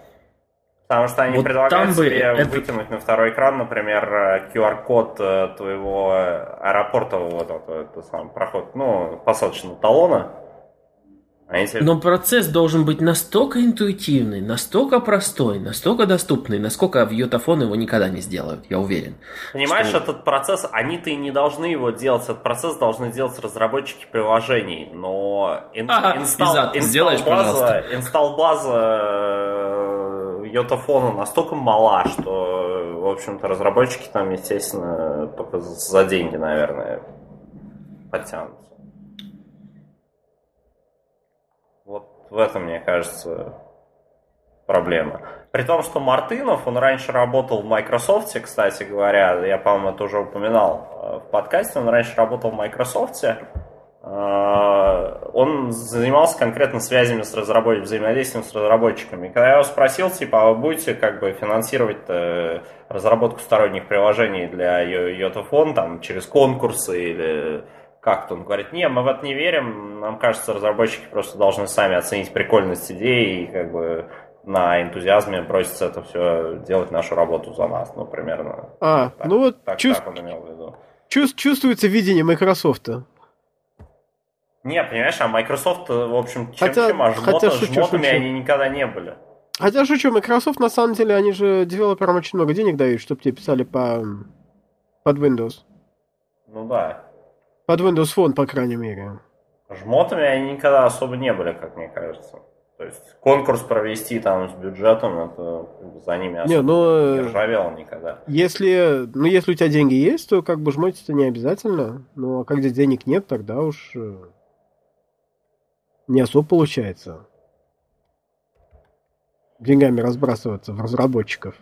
Потому что они вот предлагают тебе это... вытянуть на второй экран, например, QR-код э, твоего аэропортового вот это сам проход, ну, посадочного талона. Они тебе... Но процесс должен быть настолько интуитивный, настолько простой, настолько доступный, насколько в Йотафон его никогда не сделают, я уверен. Понимаешь, что... этот процесс, они-то и не должны его делать, этот процесс должны делать разработчики приложений, но ин... ага, инсталл... инсталл база, инсталл база йотафона настолько мала, что, в общем-то, разработчики там, естественно, только за деньги, наверное, подтянутся. Вот в этом, мне кажется, проблема. При том, что Мартынов, он раньше работал в Microsoft, кстати говоря, я, по-моему, это уже упоминал э, в подкасте, он раньше работал в Microsoft, а, он занимался конкретно связями с разработчиками, взаимодействием с разработчиками. Когда я его спросил, типа, а вы будете как бы финансировать э, разработку сторонних приложений для Йотафон там через конкурсы или как-то? Он говорит, не, мы в это не верим, нам кажется, разработчики просто должны сами оценить прикольность идеи и как бы на энтузиазме броситься это все делать нашу работу за нас, ну, примерно. А, так, ну вот так, чувств... так он имел в виду. Чувствуется видение Microsoft. Не, понимаешь, а Microsoft, в общем, чем хотя, чем, а жмота, хотя шучу, жмотами шучу. они никогда не были. Хотя шучу, Microsoft на самом деле, они же девелоперам очень много денег дают, чтобы тебе писали по под Windows. Ну да. Под Windows Phone, по крайней мере. Жмотами они никогда особо не были, как мне кажется. То есть конкурс провести там с бюджетом, это за ними особо не, ну, не ржавело никогда. Если, ну, если у тебя деньги есть, то как бы жмотить это не обязательно. Но а когда денег нет, тогда уж э, не особо получается деньгами разбрасываться в разработчиков.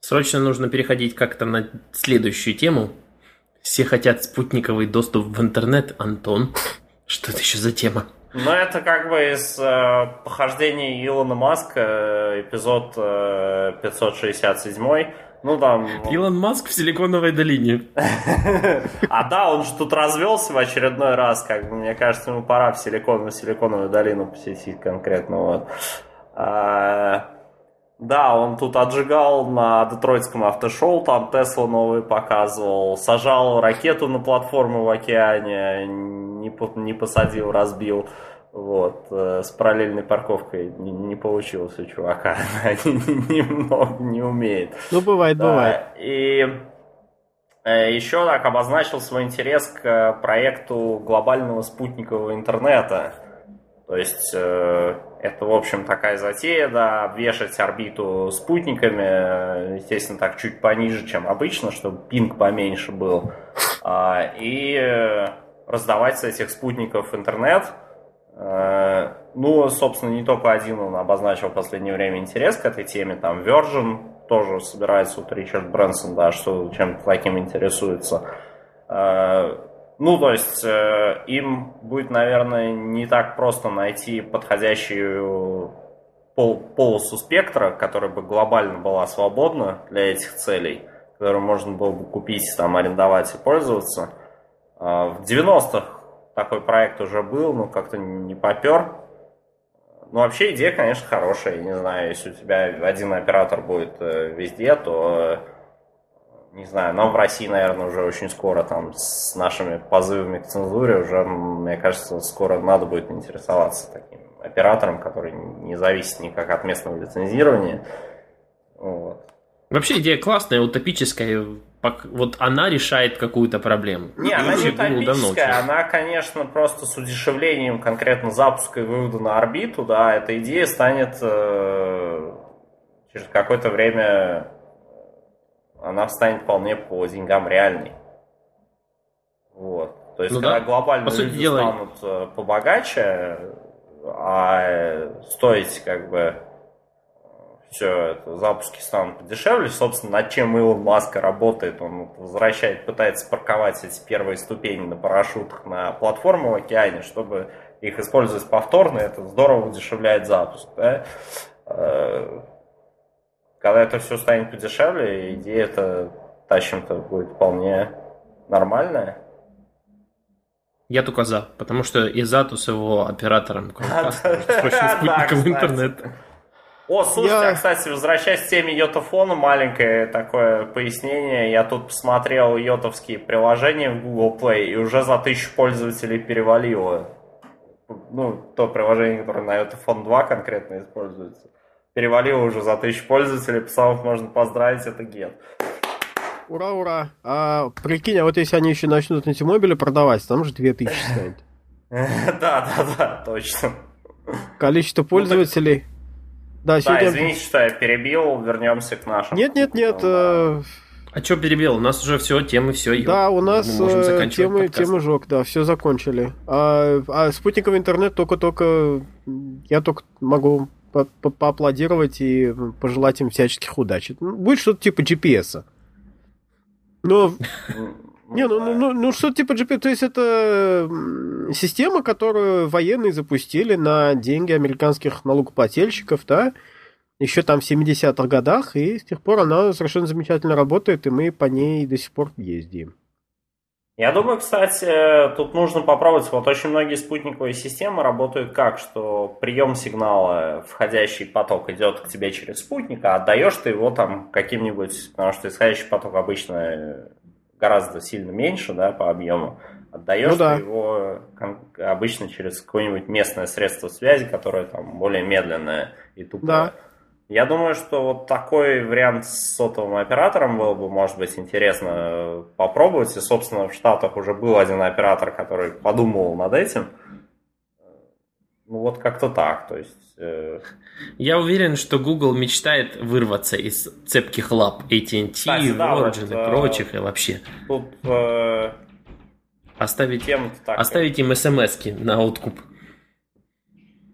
Срочно нужно переходить как-то на следующую тему. Все хотят спутниковый доступ в интернет. Антон, что это еще за тема? Ну, это как бы из э, похождений Илона Маска, э, эпизод э, 567 ну там... Илон Маск в Силиконовой долине. А да, он же тут развелся в очередной раз, как бы, мне кажется, ему пора в Силикон, в Силиконовую долину посетить конкретно, вот. Да, он тут отжигал на детройтском автошоу, там Тесла новый показывал, сажал ракету на платформу в океане, не, не посадил, разбил. Вот, э, с параллельной парковкой не, не получилось у чувака. Немного не умеет. Ну, бывает, да. бывает. И э, еще так обозначил свой интерес к проекту глобального спутникового интернета. То есть э, это, в общем, такая затея, да, обвешать орбиту спутниками, естественно, так чуть пониже, чем обычно, чтобы пинг поменьше был, а, и раздавать с этих спутников интернет – Э, ну, собственно, не только один он обозначил в последнее время интерес к этой теме. Там Virgin тоже собирается, вот Ричард Брэнсон, да, что чем-то таким интересуется. Э, ну, то есть э, им будет, наверное, не так просто найти подходящую пол полосу спектра, которая бы глобально была свободна для этих целей, которую можно было бы купить, там, арендовать и пользоваться. В 90-х такой проект уже был, но как-то не попер. Ну, вообще идея, конечно, хорошая. Я не знаю, если у тебя один оператор будет э, везде, то, э, не знаю, нам в России, наверное, уже очень скоро там с нашими позывами к цензуре уже, мне кажется, скоро надо будет интересоваться таким оператором, который не зависит никак от местного лицензирования. Вот. Вообще идея классная, утопическая вот она решает какую-то проблему. Не, она не утопическая, она, конечно, просто с удешевлением конкретно запуска и вывода на орбиту, да, эта идея станет э, через какое-то время она станет вполне по деньгам реальной. Вот. То есть, ну, когда да. глобально по люди дела... станут э, побогаче, а стоить как бы все это, запуски станут подешевле. Собственно, над чем Илон Маск работает, он возвращает, пытается парковать эти первые ступени на парашютах на платформу в океане, чтобы их использовать повторно, это здорово удешевляет запуск. Да? Когда это все станет подешевле, идея это тащим-то будет вполне нормальная. Я только за, потому что и Зату с его оператором спутниковый интернет. О, слушайте, я... а, кстати, возвращаясь к теме йотафона, маленькое такое пояснение. Я тут посмотрел йотовские приложения в Google Play, и уже за тысячу пользователей перевалило. Ну, то приложение, которое на йотафон 2 конкретно используется. Перевалило уже за тысячу пользователей, пацанов можно поздравить, это get. Ура, ура. А прикинь, а вот если они еще начнут на Тимобиле продавать, там же 2000 станет. Да, да, да, точно. Количество ну, пользователей. Да, сегодня... извините, что я перебил, вернемся к нашему. Нет, нет, нет. А что перебил? У нас уже все, темы, все. Да, у нас э, темы, темы жок, да, все закончили. А, а спутниковый интернет только-только... Я только могу по поаплодировать и пожелать им всяческих удач. Будет что-то типа GPS. Но... Не, ну, ну, ну, ну что типа GPS, то есть это система, которую военные запустили на деньги американских налогоплательщиков, да, еще там в 70-х годах, и с тех пор она совершенно замечательно работает, и мы по ней до сих пор ездим. Я думаю, кстати, тут нужно попробовать. Вот очень многие спутниковые системы работают как, что прием сигнала, входящий поток идет к тебе через спутник, а отдаешь ты его там каким-нибудь, потому что исходящий поток обычно гораздо сильно меньше, да, по объему. Отдаешь ну, да. ты его обычно через какое-нибудь местное средство связи, которое там более медленное и тупое. Да. Я думаю, что вот такой вариант с сотовым оператором было бы, может быть, интересно попробовать. И, собственно, в Штатах уже был один оператор, который подумал над этим. Ну вот как-то так, то есть... Э... Я уверен, что Google мечтает вырваться из цепких лап AT&T, Кстати, Virgin да, вот, и э, прочих, и вообще. Тут... Э... Оставить, оставить им смс на откуп.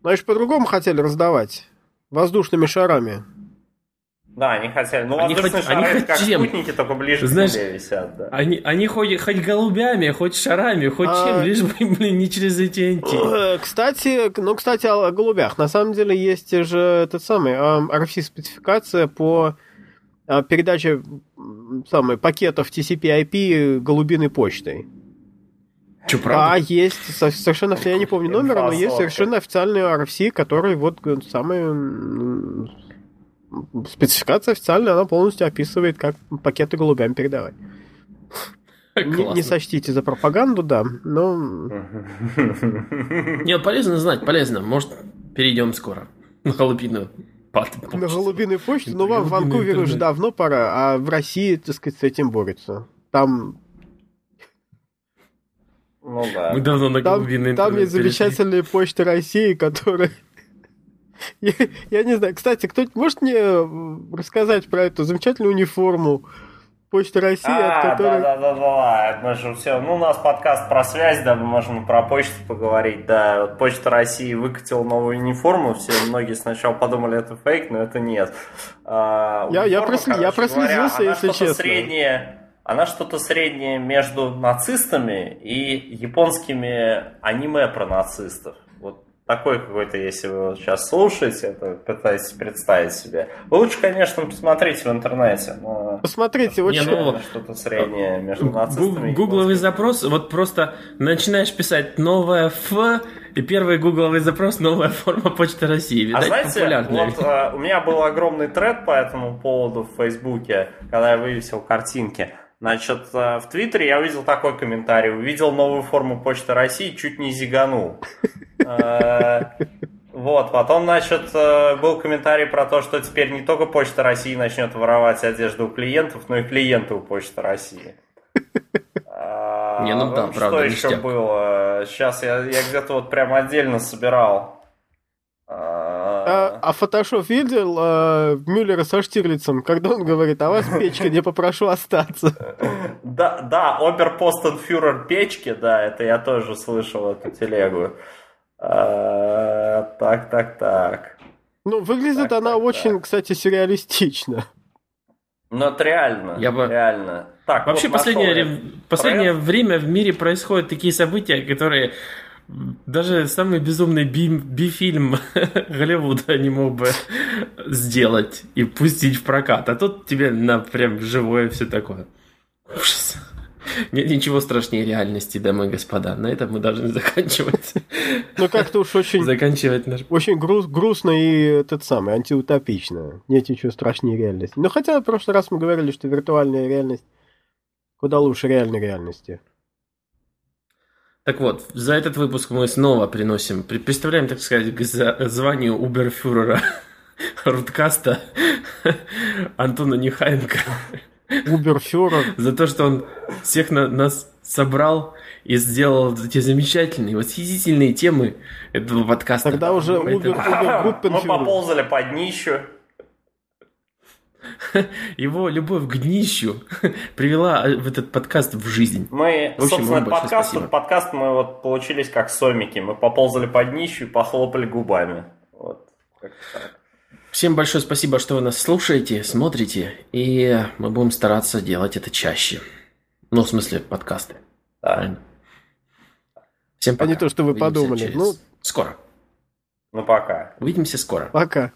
Знаешь, по-другому хотели раздавать воздушными шарами. Да, они хотели. Ну, они воздушные хоть, шары, они как чем? спутники, только ближе Знаешь, к земле висят. Да. Они, они хоть, хоть голубями, хоть шарами, хоть а... чем, лишь бы, блин, не через эти AT&T. Кстати, ну, кстати, о голубях. На самом деле есть же этот самый RFC-спецификация по а, передаче самой, пакетов TCP-IP голубиной почтой. Что, правда? А, есть совершенно, я не помню номера, но есть совершенно официальный RFC, который вот самый спецификация официальная, она полностью описывает, как пакеты голубям передавать. Не, не сочтите за пропаганду, да, но... Нет, полезно знать, полезно. Может, перейдем скоро на голубиную почту. На голубиную почту? Ну, вам в Ванкувере уже давно пора, а в России, так сказать, с этим борются. Там ну да. Мы давно на там, Там есть замечательные почты России, которые... я, я не знаю. Кстати, кто может мне рассказать про эту замечательную униформу Почты России, а, от которой... Да, да, да, да, мы же все... Ну, у нас подкаст про связь, да, мы можем про почту поговорить, да. Вот Почта России выкатила новую униформу, все, многие сначала подумали, это фейк, но это нет. А, я, я, прослед... я проследился, говоря, если честно. среднее она что-то среднее между нацистами и японскими аниме про нацистов. Вот такой какой-то, если вы вот сейчас слушаете, это пытаетесь представить себе. Вы лучше, конечно, посмотрите в интернете. Но... Посмотрите, вот ну, что-то среднее между нацистами. Гугловый запрос, вот просто начинаешь писать новое Ф, и первый гугловый запрос новая форма Почты России. Видать, а знаете, популярная. вот а, у меня был огромный тред по этому поводу в Фейсбуке, когда я вывесил картинки. Значит, э, в Твиттере я увидел такой комментарий. Увидел новую форму Почты России, чуть не зиганул. Э, вот, потом, значит, э, был комментарий про то, что теперь не только Почта России начнет воровать одежду у клиентов, но и клиенты у Почты России. Не, ну да, правда, Что еще было? Сейчас я, я где-то вот прям отдельно собирал а, фотошоп видел а, Мюллера со Штирлицем, когда он говорит, а вас печка, не попрошу остаться. Да, да, оберпостенфюрер печки, да, это я тоже слышал эту телегу. А, так, так, так. Ну, выглядит она очень, кстати, сюрреалистично. Но это реально. Я бы- Реально. Так, Вообще, вот последнее, последнее время в мире происходят такие события, которые даже самый безумный би, би-фильм Голливуда не мог бы сделать и пустить в прокат. А тут тебе на прям живое все такое. Ужас. Нет ничего страшнее реальности, дамы и господа. На этом мы должны заканчивать. Ну, как-то уж очень, Заканчивать наш... очень груз- грустно и этот самый, антиутопично. Нет ничего страшнее реальности. Но хотя в прошлый раз мы говорили, что виртуальная реальность куда лучше реальной реальности. Так вот, за этот выпуск мы снова приносим, при- представляем, так сказать, к за- званию уберфюрера Руткаста Антона Нехаенко Уберфюрер. за то, что он всех на- нас собрал и сделал эти замечательные, восхитительные темы этого подкаста. Тогда уже Убер, Мы поползали под днищу. Его любовь к днищу привела э, в этот подкаст в жизнь. Мы, В общем, собственно, подкаст, спасибо. подкаст мы вот получились как сомики. Мы поползали под днищу и похлопали губами. Вот. Всем большое спасибо, что вы нас слушаете, смотрите, и мы будем стараться делать это чаще. Ну, в смысле, подкасты. Да. Правильно? Всем А пока. не то, что вы Увидимся подумали. через- Ну- Скоро. Ну, пока. Увидимся скоро. Пока.